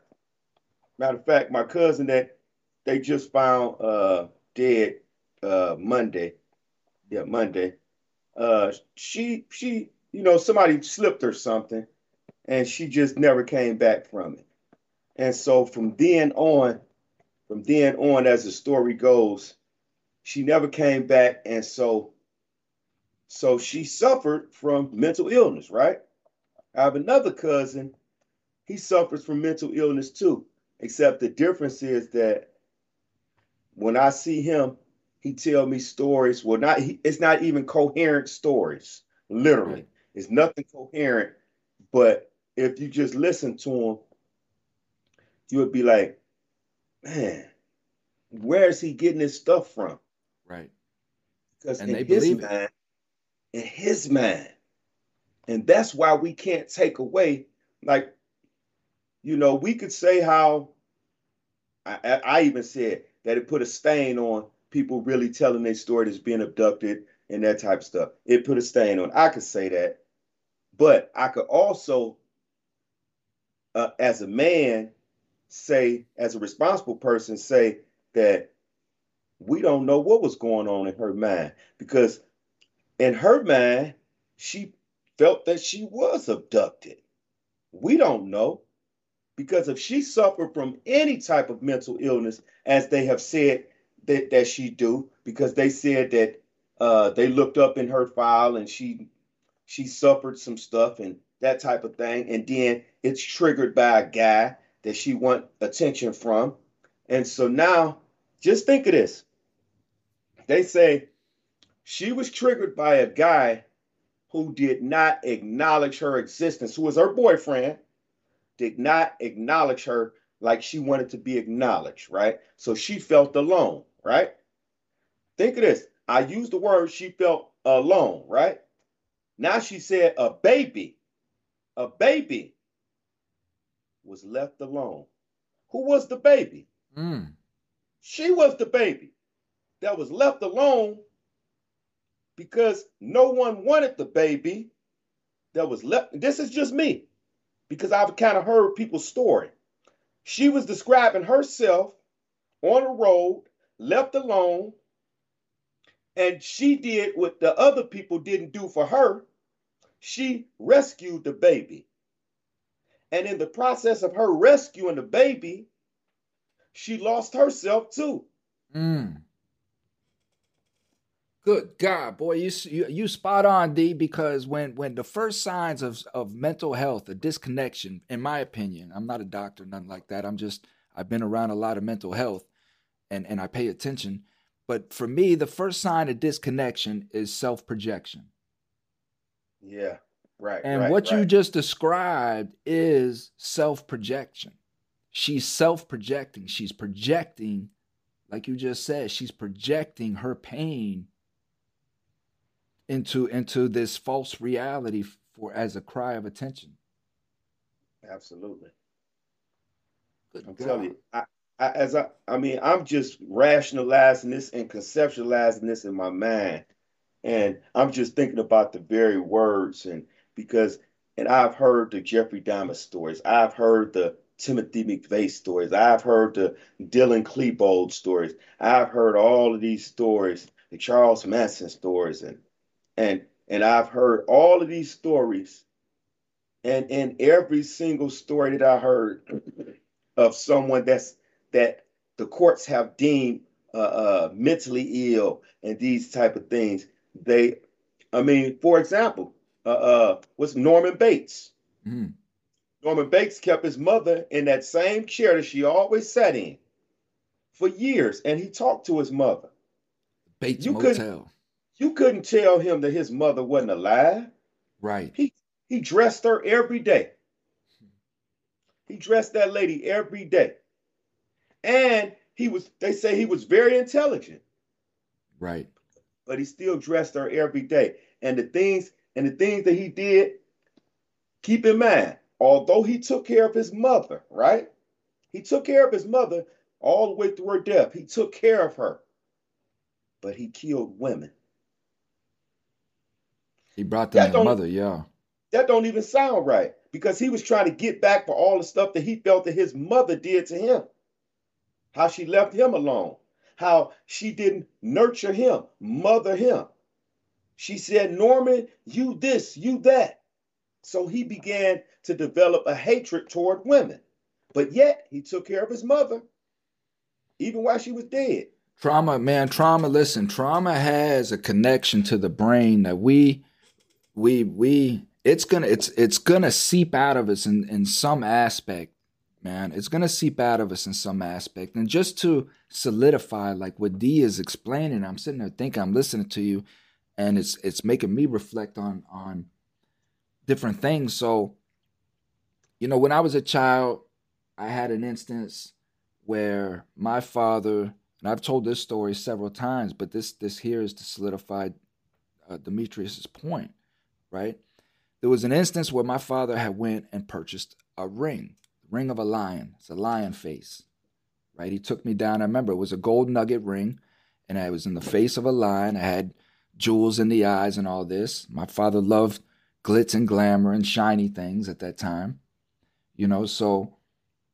Matter of fact, my cousin that they just found uh dead uh Monday. Yeah, Monday. Uh she she you know somebody slipped her something and she just never came back from it. And so from then on, from then on as the story goes, she never came back and so so she suffered from mental illness, right? I have another cousin. He suffers from mental illness too, except the difference is that when I see him, he tell me stories. Well, not he, it's not even coherent stories. Literally, it's nothing coherent. But if you just listen to him, you would be like, man, where is he getting his stuff from? Right. Because and in his mind, in his mind, And that's why we can't take away, like, you know, we could say how I, I even said that it put a stain on people really telling their story that's being abducted and that type of stuff. It put a stain on. I could say that, but I could also, uh, as a man, say as a responsible person, say that we don't know what was going on in her mind because in her mind she felt that she was abducted. We don't know because if she suffered from any type of mental illness, as they have said that, that she do, because they said that uh, they looked up in her file and she she suffered some stuff and that type of thing, and then it's triggered by a guy that she want attention from, and so now just think of this. They say she was triggered by a guy who did not acknowledge her existence, who was her boyfriend, did not acknowledge her like she wanted to be acknowledged, right? So she felt alone, right? Think of this. I used the word she felt alone, right? Now she said a baby, a baby was left alone. Who was the baby? Mm. She was the baby that was left alone because no one wanted the baby that was left. This is just me because I've kind of heard people's story. She was describing herself on a road, left alone, and she did what the other people didn't do for her. She rescued the baby. And in the process of her rescuing the baby, she lost herself too. Mm. Good God, boy, you, you you spot on, D. Because when when the first signs of of mental health, a disconnection, in my opinion, I'm not a doctor, nothing like that. I'm just I've been around a lot of mental health, and and I pay attention. But for me, the first sign of disconnection is self projection. Yeah, right. And right, what right. you just described is self projection. She's self projecting. She's projecting, like you just said, she's projecting her pain into into this false reality for as a cry of attention. Absolutely. Good I'm God. telling you, I, I, as I, I mean, I'm just rationalizing this and conceptualizing this in my mind, and I'm just thinking about the very words, and because, and I've heard the Jeffrey Dahmer stories, I've heard the Timothy McVeigh stories, I've heard the Dylan Klebold stories, I've heard all of these stories, the Charles Manson stories, and and and I've heard all of these stories, and in every single story that I heard of someone that's that the courts have deemed uh, uh, mentally ill and these type of things, they, I mean, for example, uh, uh, was Norman Bates. Mm. Norman Bates kept his mother in that same chair that she always sat in for years, and he talked to his mother. Bates you Motel. You couldn't tell him that his mother wasn't alive. Right. He he dressed her every day. He dressed that lady every day. And he was they say he was very intelligent. Right. But he still dressed her every day. And the things and the things that he did, keep in mind, although he took care of his mother, right? He took care of his mother all the way through her death. He took care of her. But he killed women. He brought them that mother, yeah. That don't even sound right because he was trying to get back for all the stuff that he felt that his mother did to him. How she left him alone. How she didn't nurture him, mother him. She said, Norman, you this, you that. So he began to develop a hatred toward women. But yet he took care of his mother, even while she was dead. Trauma, man, trauma, listen, trauma has a connection to the brain that we we we it's gonna it's it's gonna seep out of us in in some aspect man. It's gonna seep out of us in some aspect. And just to solidify like what d is explaining i'm sitting there thinking i'm listening to you and it's it's making me reflect on on different things. So you know when i was a child i had an instance where my father and i've told this story several times but this this here is to solidify uh, Demetris's point right? there was an instance where my father had went and purchased a ring, The ring of a lion. It's a lion face, right? He took me down. I remember it was a gold nugget ring, and I was in the face of a lion. I had jewels in the eyes and all this. My father loved glitz and glamour and shiny things at that time, you know. So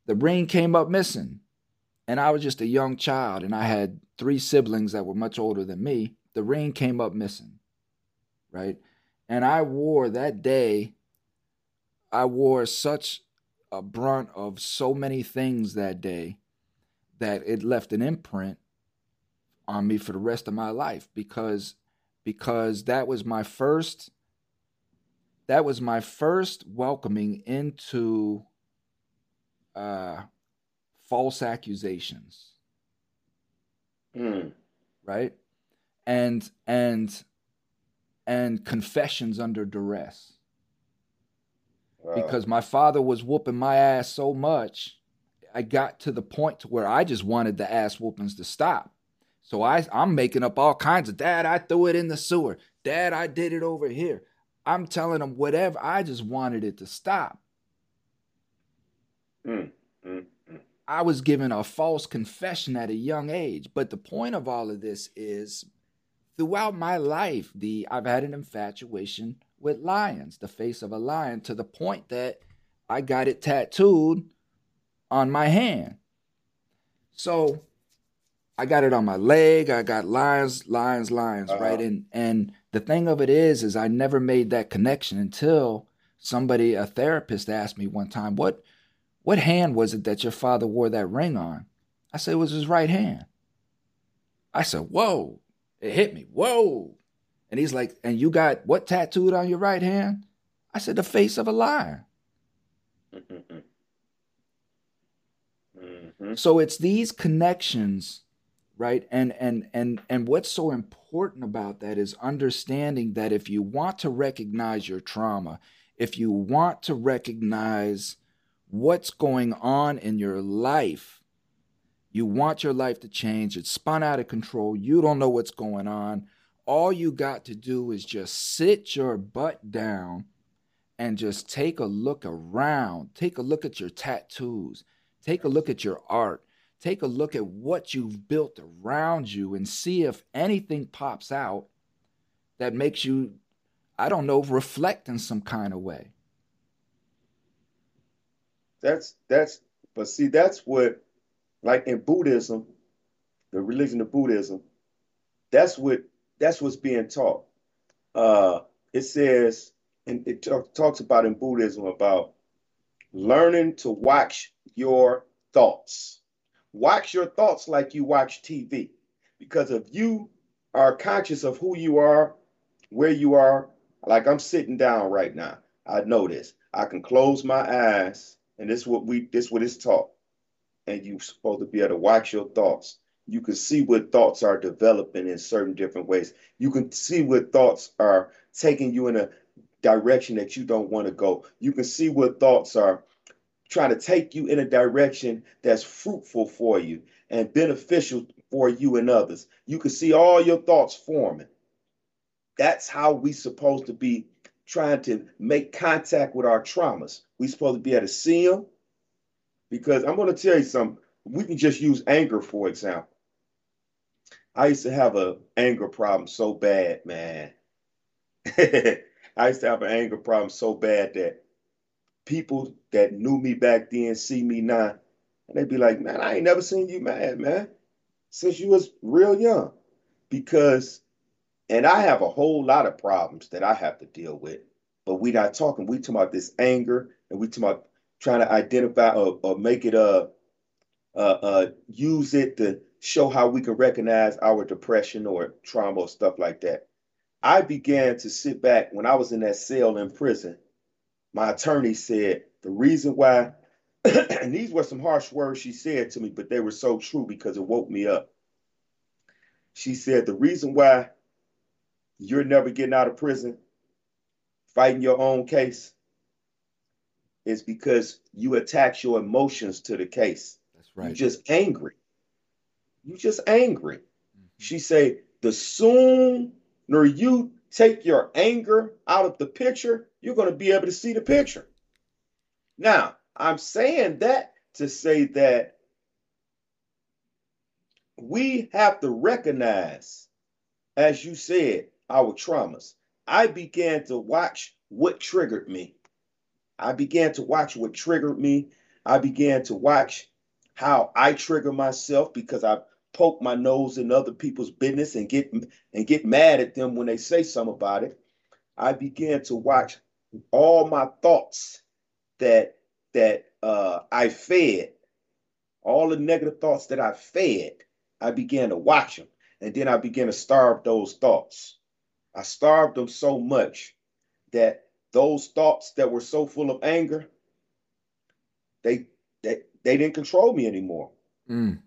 the ring came up missing, and I was just a young child, and I had three siblings that were much older than me. The ring came up missing, right? And I wore that day, I wore such a brunt of so many things that day that it left an imprint on me for the rest of my life because because that was my first that was my first welcoming into uh false accusations Mm. right and and and confessions under duress. Wow. Because my father was whooping my ass so much, I got to the point to where I just wanted the ass whoopings to stop. So I I'm making up all kinds of dad, I threw it in the sewer. Dad, I did it over here. I'm telling them whatever. I just wanted it to stop. Mm, mm, mm. I was given a false confession at a young age. But the point of all of this is throughout my life, the I've had an infatuation with lions, the face of a lion, to the point that I got it tattooed on my hand. So I got it on my leg. I got lions, lions, lions, Uh-huh. right? And and the thing of it is, is I never made that connection until somebody, a therapist, asked me one time, "What, what hand was it that your father wore that ring on?" I said it was his right hand. I said, "Whoa!" It hit me. Whoa! And he's like, "And you got what tattooed on your right hand?" I said, "The face of a lion." Mm-mm-mm. Mhm. So it's these connections, right? And and and and what's so important about that is understanding that if you want to recognize your trauma, if you want to recognize what's going on in your life, you want your life to change, it's spun out of control, you don't know what's going on. All you got to do is just sit your butt down and just take a look around. Take a look at your tattoos. Take a look at your art. Take a look at what you've built around you and see if anything pops out that makes you, I don't know, reflect in some kind of way. That's that's but see that's what like in Buddhism, the religion of Buddhism, that's what that's what's being taught. Uh it says and it talk, talks about in Buddhism about learning to watch your thoughts. Watch your thoughts like you watch TV. Because if you are conscious of who you are, where you are, like I'm sitting down right now, I know this. I can close my eyes, and this is what we this what it's taught. And you're supposed to be able to watch your thoughts. You can see what thoughts are developing in certain different ways. You can see what thoughts are taking you in a direction that you don't want to go. You can see what thoughts are trying to take you in a direction that's fruitful for you and beneficial for you and others. You can see all your thoughts forming. That's how we're supposed to be trying to make contact with our traumas. We're supposed to be able to see them because I'm going to tell you something. We can just use anger for example. I used to have a anger problem so bad, man. I used to have an anger problem so bad that people that knew me back then see me now, and they'd be like, "Man, I ain't never seen you mad, man, since you was real young." Because, and I have a whole lot of problems that I have to deal with, but we not talking. We talking about this anger, and we talking about trying to identify or, or make it uh, uh uh use it to show how we can recognize our depression or trauma or stuff like that. I began to sit back when I was in that cell in prison my attorney said the reason why, and these were some harsh words she said to me, but they were so true because it woke me up. She said the reason why you're never getting out of prison, fighting your own case, is because you attach your emotions to the case. That's You're right. just angry. You just angry. Mm-hmm. She say the sooner you take your anger out of the picture, you're going to be able to see the picture. Now, I'm saying that to say that we have to recognize, as you said, our traumas. I began to watch what triggered me. I began to watch what triggered me. I began to watch how I trigger myself because I poke my nose in other people's business and get and get mad at them when they say something about it. I began to watch all my thoughts that that uh, I fed, all the negative thoughts that I fed. I began to watch them, and then I began to starve those thoughts. I starved them so much that those thoughts that were so full of anger, they they they didn't control me anymore. Mm.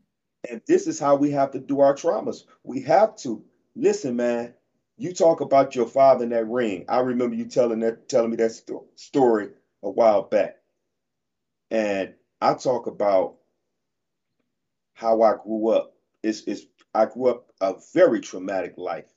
And this is how we have to do our traumas. We have to listen, man. You talk about your father in that ring. I remember you telling that telling me that sto- story a while back. And I talk about how I grew up. It's, it's I grew up a very traumatic life.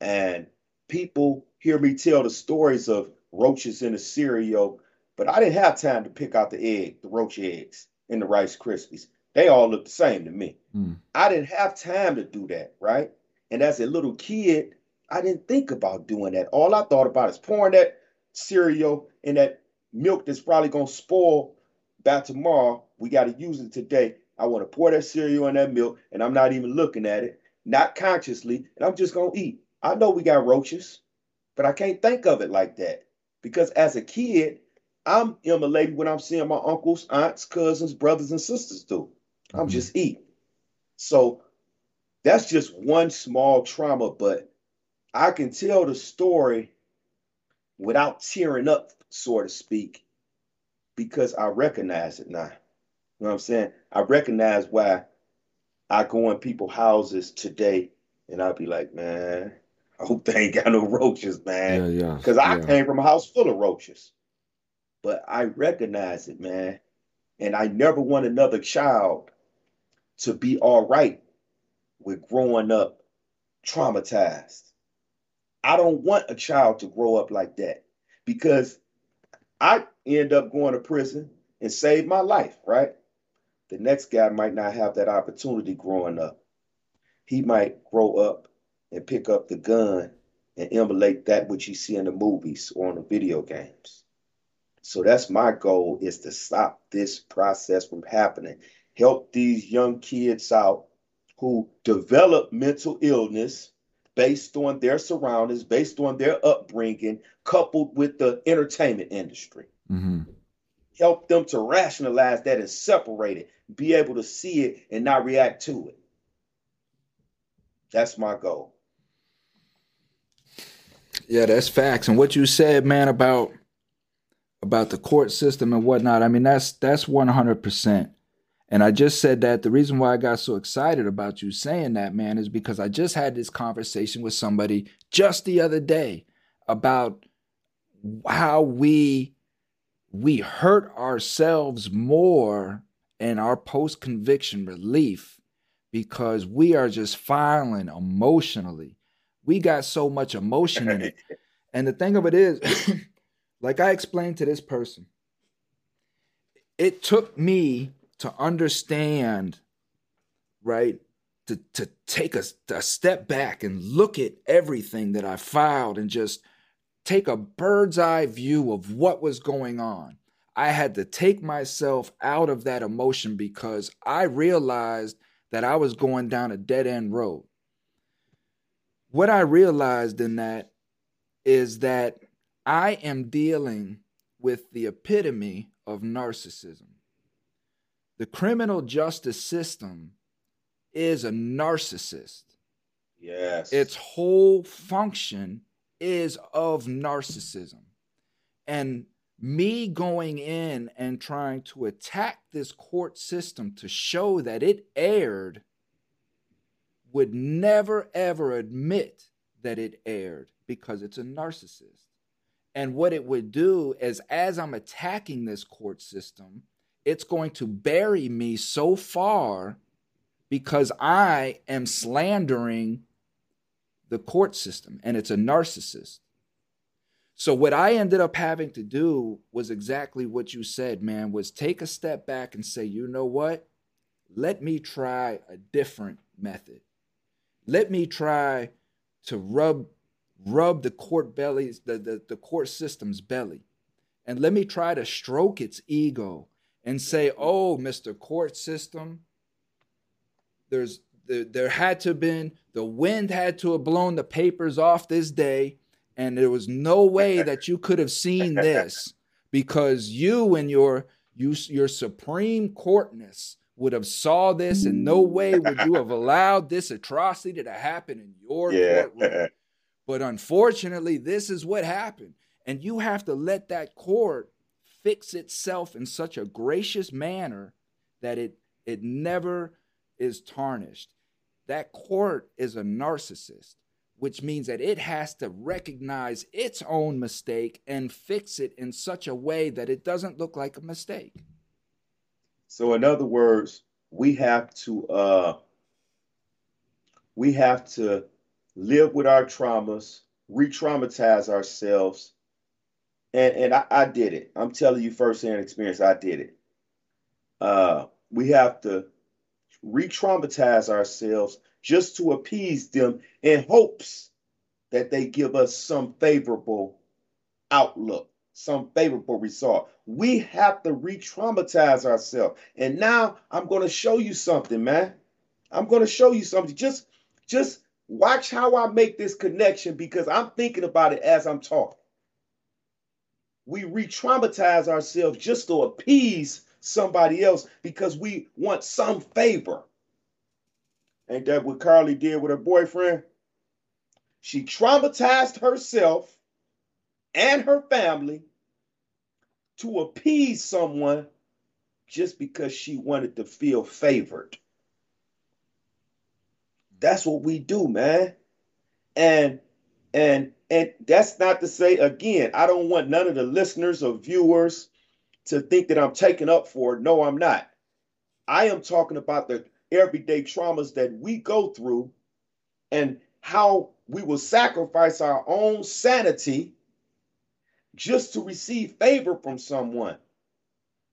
And people hear me tell the stories of roaches in a cereal, but I didn't have time to pick out the egg, the roach eggs in the Rice Krispies. They all look the same to me. Mm. I didn't have time to do that, right? And as a little kid, I didn't think about doing that. All I thought about is pouring that cereal in that milk that's probably gonna spoil by tomorrow. We got to use it today. I want to pour that cereal in that milk, and I'm not even looking at it, not consciously, and I'm just gonna eat. I know we got roaches, but I can't think of it like that because as a kid, I'm immolated when I'm seeing my uncles, aunts, cousins, brothers, and sisters do. I'm mm-hmm. just eating. So that's just one small trauma, but I can tell the story without tearing up, so to speak, because I recognize it now. You know what I'm saying? I recognize why I go in people's houses today and I'll be like, man, I hope they ain't got no roaches, man. Yeah, yeah. Because I yeah. came from a house full of roaches. But I recognize it, man. And I never want another child to be all right with growing up traumatized. I don't want a child to grow up like that because I end up going to prison and save my life, right? The next guy might not have that opportunity growing up. He might grow up and pick up the gun and emulate that which you see in the movies or in the video games. So that's my goal is to stop this process from happening help these young kids out who develop mental illness based on their surroundings, based on their upbringing, coupled with the entertainment industry. Mm-hmm. Help them to rationalize that and separate it, be able to see it and not react to it. That's my goal. Yeah, that's facts. And what you said, man, about about the court system and whatnot, I mean, that's that's one hundred percent and I just said that the reason why I got so excited about you saying that, man, is because I just had this conversation with somebody just the other day about how we we hurt ourselves more in our post conviction relief because we are just filing emotionally. We got so much emotion in it. And the thing of it is, like I explained to this person, it took me to understand, right? To, to take a, a step back and look at everything that I filed and just take a bird's eye view of what was going on. I had to take myself out of that emotion because I realized that I was going down a dead end road. What I realized in that is that I am dealing with the epitome of narcissism. The criminal justice system is a narcissist. Yes. Its whole function is of narcissism. And me going in and trying to attack this court system to show that it erred would never ever admit that it erred because it's a narcissist. And what it would do is, as I'm attacking this court system, it's going to bury me so far because I am slandering the court system and it's a narcissist. So what I ended up having to do was exactly what you said, man, was take a step back and say, "You know what? Let me try a different method. Let me try to rub rub the court bellies, the, the, the court system's belly. And let me try to stroke its ego and say, oh, Mr. Court System, there's there, there had to have been the wind had to have blown the papers off this day and there was no way that you could have seen this because you and your you, your supreme courtness would have saw this and no way would you have allowed this atrocity to happen in your yeah. courtroom but unfortunately this is what happened and you have to let that court fix itself in such a gracious manner that it it never is tarnished that court is a narcissist, which means that it has to recognize its own mistake and fix it in such a way that it doesn't look like a mistake. So, in other words, we have to uh, we have to live with our traumas, re-traumatize ourselves, and and I, I did it. I'm telling you firsthand experience. I did it. Uh, we have to re traumatize ourselves just to appease them in hopes that they give us some favorable outlook, some favorable result. We have to re traumatize ourselves. And now I'm going to show you something, man. I'm going to show you something. Just, just watch how I make this connection because I'm thinking about it as I'm talking. We re traumatize ourselves just to appease somebody else because we want some favor. Ain't that what Carlee did with her boyfriend? She traumatized herself and her family to appease someone just because she wanted to feel favored. That's what we do, man. And and and that's not to say again, I don't want none of the listeners or viewers to think that I'm taking up for it. No, I'm not. I am talking about the everyday traumas that we go through and how we will sacrifice our own sanity just to receive favor from someone.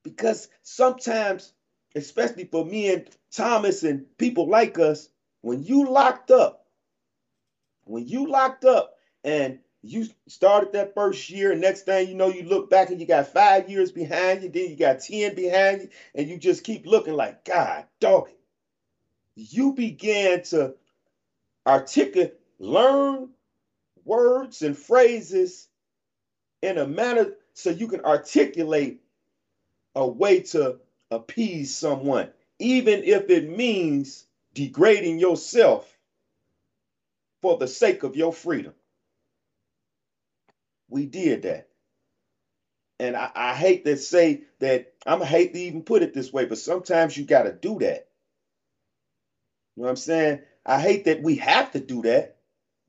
Because sometimes, especially for me and Thomas and people like us, when you locked up, when you locked up and you started that first year, and next thing you know, you look back and you got five years behind you, then you got 10 behind you, and you just keep looking like, God, dog, you began to articulate, learn words and phrases in a manner so you can articulate a way to appease someone, even if it means degrading yourself for the sake of your freedom. We did that. And I, I hate to say that, I'm hate to even put it this way, but sometimes you got to do that. You know what I'm saying? I hate that we have to do that,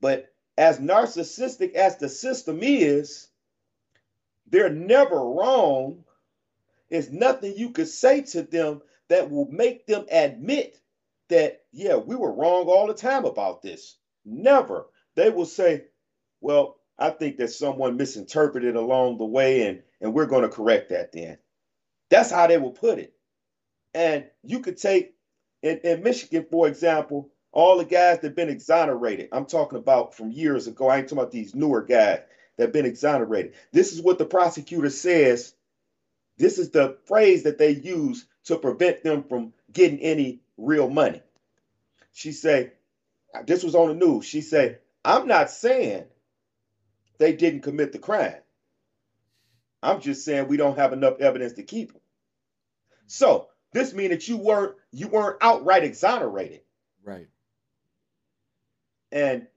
but as narcissistic as the system is, they're never wrong. There's nothing you could say to them that will make them admit that, yeah, we were wrong all the time about this. Never. They will say, well, I think that someone misinterpreted along the way, and, and we're going to correct that then. That's how they will put it. And you could take in, in Michigan, for example, all the guys that have been exonerated, I'm talking about from years ago. I ain't talking about these newer guys that have been exonerated. This is what the prosecutor says. This is the phrase that they use to prevent them from getting any real money. She said, this was on the news. She said, I'm not saying they didn't commit the crime. I'm just saying we don't have enough evidence to keep them. So this means that you weren't you weren't outright exonerated. Right. And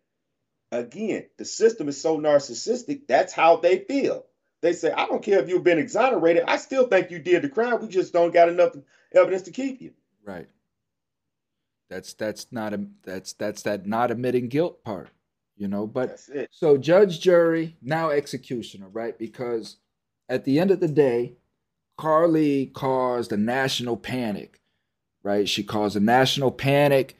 again, the system is so narcissistic, that's how they feel. They say, I don't care if you've been exonerated, I still think you did the crime. We just don't got enough evidence to keep you. Right. That's that's not a that's that's that not admitting guilt part, you know. But so judge, jury, now executioner, right? Because at the end of the day, Carlee caused a national panic, right? She caused a national panic.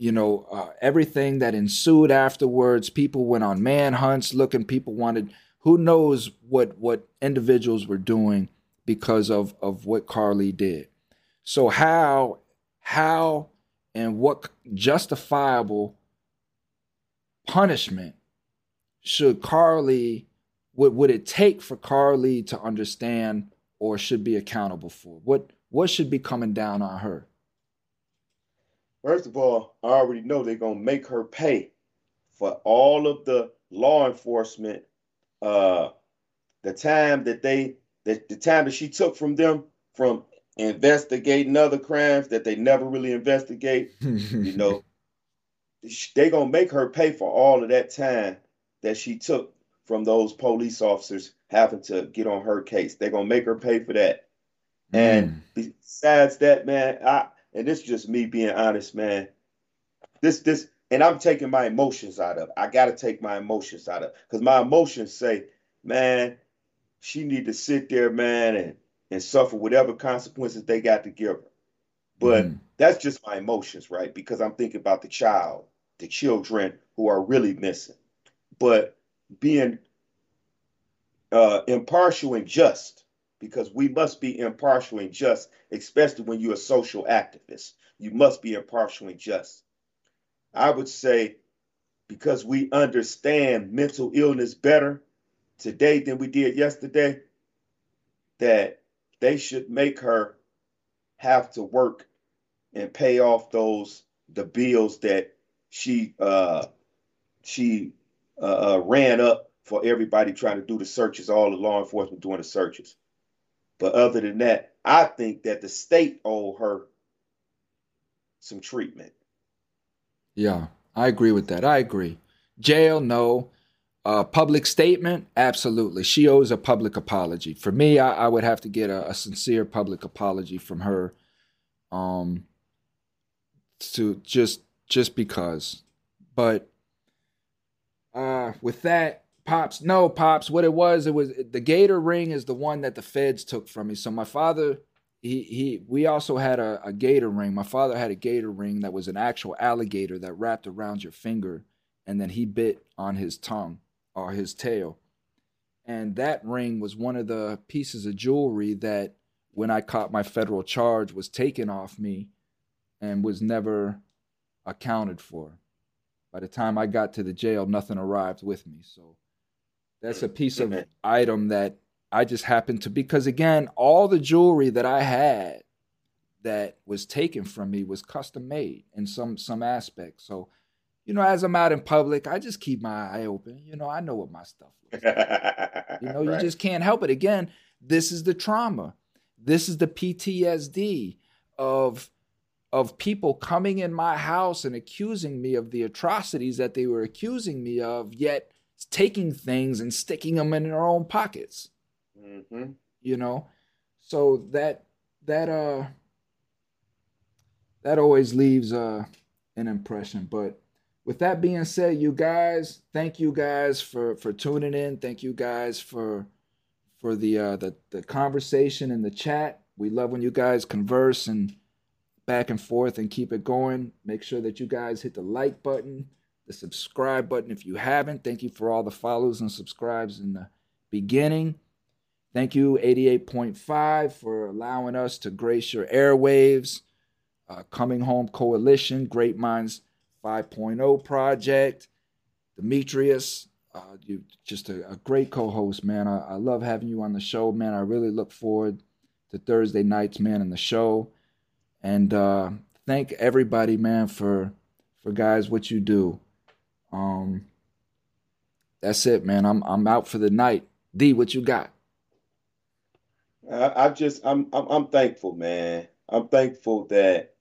You know, uh, everything that ensued afterwards. People went on manhunts looking. People wanted. Who knows what what individuals were doing because of of what Carlee did. So how how and what justifiable punishment should Carlee what would it take for Carlee to understand or should be accountable for? What what should be coming down on her? First of all, I already know they're gonna make her pay for all of the law enforcement, uh, the time that they, the, the time that she took from them from investigating other crimes that they never really investigate. you know, they gonna make her pay for all of that time that she took from those police officers having to get on her case. They're gonna make her pay for that. Mm. And besides that, man, I and this is just me being honest, man. This this and I'm taking my emotions out of it. I gotta take my emotions out of. Because my emotions say, man, she need to sit there, man, and and suffer whatever consequences they got to give her. But mm. that's just my emotions, right? Because I'm thinking about the child, the children who are really missing. But being uh, impartial and just, because we must be impartial and just, especially when you're a social activist. You must be impartial and just. I would say because we understand mental illness better today than we did yesterday, that they should make her have to work and pay off those the bills that she uh she uh, uh, ran up for everybody trying to do the searches, all the law enforcement doing the searches. But other than that, I think that the state owe her some treatment. Yeah, I agree with that. I agree. Jail, no. Uh, public statement, absolutely. She owes a public apology. For me, I, I would have to get a, a, sincere public apology from her. Um, to just just because, but uh, with that, pops, no, pops. What it was, it was the Gator ring is the one that the feds took from me. So my father, he he, we also had a, a Gator ring. My father had a Gator ring that was an actual alligator that wrapped around your finger, and then he bit on his tongue or his tail. And that ring was one of the pieces of jewelry that, when I caught my federal charge, was taken off me and was never accounted for. By the time I got to the jail, nothing arrived with me. So that's a piece of item that I just happened to because again, all the jewelry that I had that was taken from me was custom made in some some aspect. So you know, as I'm out in public, I just keep my eye open. You know, I know what my stuff is. you know, right. you just can't help it. Again, this is the trauma. This is the PTSD of of people coming in my house and accusing me of the atrocities that they were accusing me of, yet taking things and sticking them in their own pockets. Mm-hmm. You know, so that that uh that always leaves uh an impression. But with that being said, you guys, thank you guys for for tuning in. Thank you guys for for the uh the the conversation and the chat. We love when you guys converse and back and forth and keep it going. Make sure that you guys hit the like button, the subscribe button if you haven't. Thank you for all the follows and subscribes in the beginning. Thank you, 88.5, for allowing us to grace your airwaves. Uh, Coming Home Coalition, Great Minds 5.0 Project, Demetris, uh, you just a, a great co-host, man. I, I, love having you on the show, man. I really look forward to Thursday nights, man, and the show. And uh, thank everybody, man, for for guys what you do. Um, that's it, man. I'm I'm out for the night. D, what you got? I, I just I'm, I'm I'm thankful, man. I'm thankful that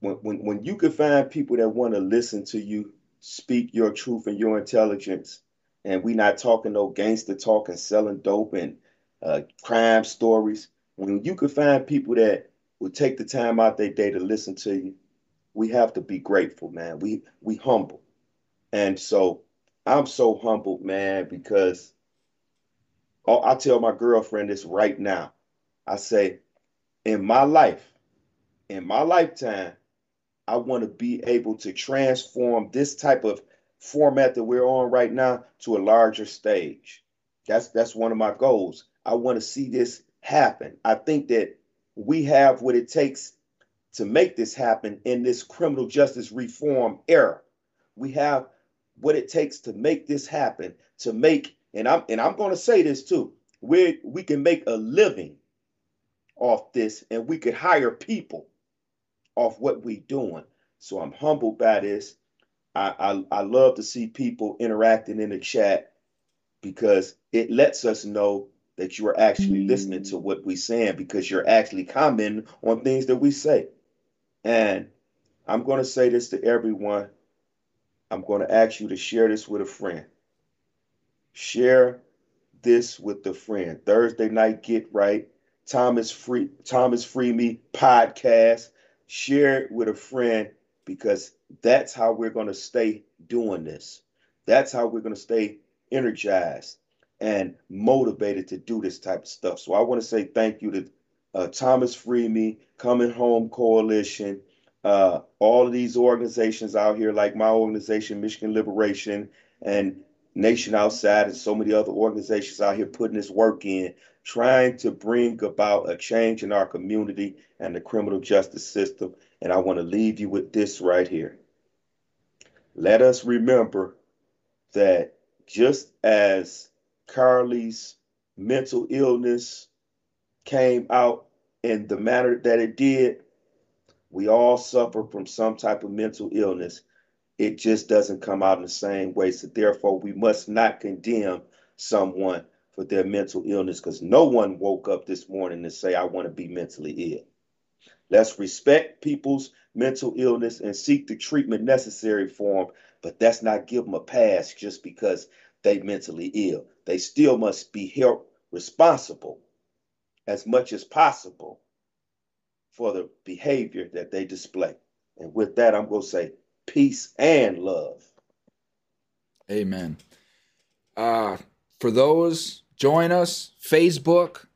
when when when you can find people that want to listen to you speak your truth and your intelligence, and we not talking no gangster talk and selling dope and uh, crime stories. When you can find people that will take the time out their day to listen to you, we have to be grateful, man. We we humble. And so I'm so humbled, man, because I tell my girlfriend this right now. I say, in my life, in my lifetime, I want to be able to transform this type of format that we're on right now to a larger stage. That's that's one of my goals. I want to see this happen. I think that we have what it takes to make this happen in this criminal justice reform era. We have what it takes to make this happen, to make, and I'm and I'm to say this too. We we can make a living off this and we could hire people off what we doing. So I'm humbled by this. I, I, I love to see people interacting in the chat because it lets us know that you are actually listening to what we're saying because you're actually commenting on things that we say. And I'm going to say this to everyone. I'm going to ask you to share this with a friend. Share this with a friend. Thursday night, get right. Thomas Free Thomas Freeme podcast. Share it with a friend because that's how we're going to stay doing this. That's how we're going to stay energized and motivated to do this type of stuff. So I want to say thank you to uh, Thomas Freeme, Coming Home Coalition, uh, all of these organizations out here, like my organization, Michigan Liberation, and Nation Outside, and so many other organizations out here putting this work in, trying to bring about a change in our community and the criminal justice system. And I want to leave you with this right here. Let us remember that just as Carlee's mental illness came out in the manner that it did, we all suffer from some type of mental illness. It just doesn't come out in the same way. So, therefore, we must not condemn someone for their mental illness because no one woke up this morning to say, I want to be mentally ill. Let's respect people's mental illness and seek the treatment necessary for them, but that's not give them a pass just because they mentally ill. They still must be held responsible as much as possible for the behavior that they display. And with that, I'm going to say peace and love. Amen. Uh, for those join us, Facebook,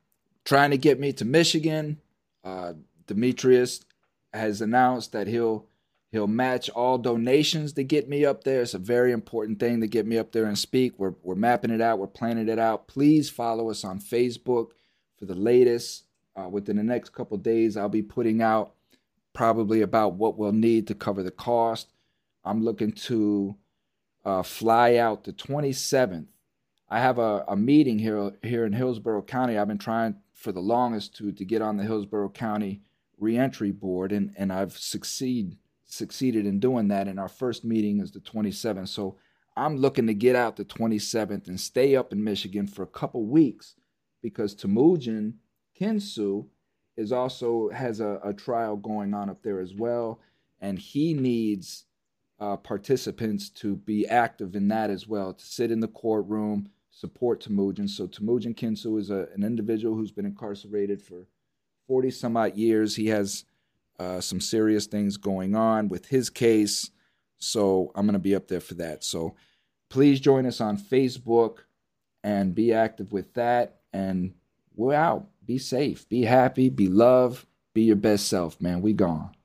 trying to get me to Michigan. Uh, Demetris has announced that he'll he'll match all donations to get me up there. It's a very important thing to get me up there and speak. We're we're mapping it out. We're planning it out. Please follow us on Facebook for the latest. Uh, within the next couple days, I'll be putting out probably about what we'll need to cover the cost. I'm looking to uh, fly out the 27th. I have a, a meeting here here in Hillsborough County. I've been trying for the longest to to get on the Hillsborough County reentry board and and I've succeed succeeded in doing that and our first meeting is the 27th so I'm looking to get out the 27th and stay up in Michigan for a couple weeks because Temujin Kensu is also has a, a trial going on up there as well and he needs uh, participants to be active in that as well to sit in the courtroom support Temujin so Temujin Kensu is a, an individual who's been incarcerated for 40 some odd years. He has uh, some serious things going on with his case. So I'm going to be up there for that. So please join us on Facebook and be active with that. And we're out. Be safe, be happy, be loved, be your best self, man. We gone.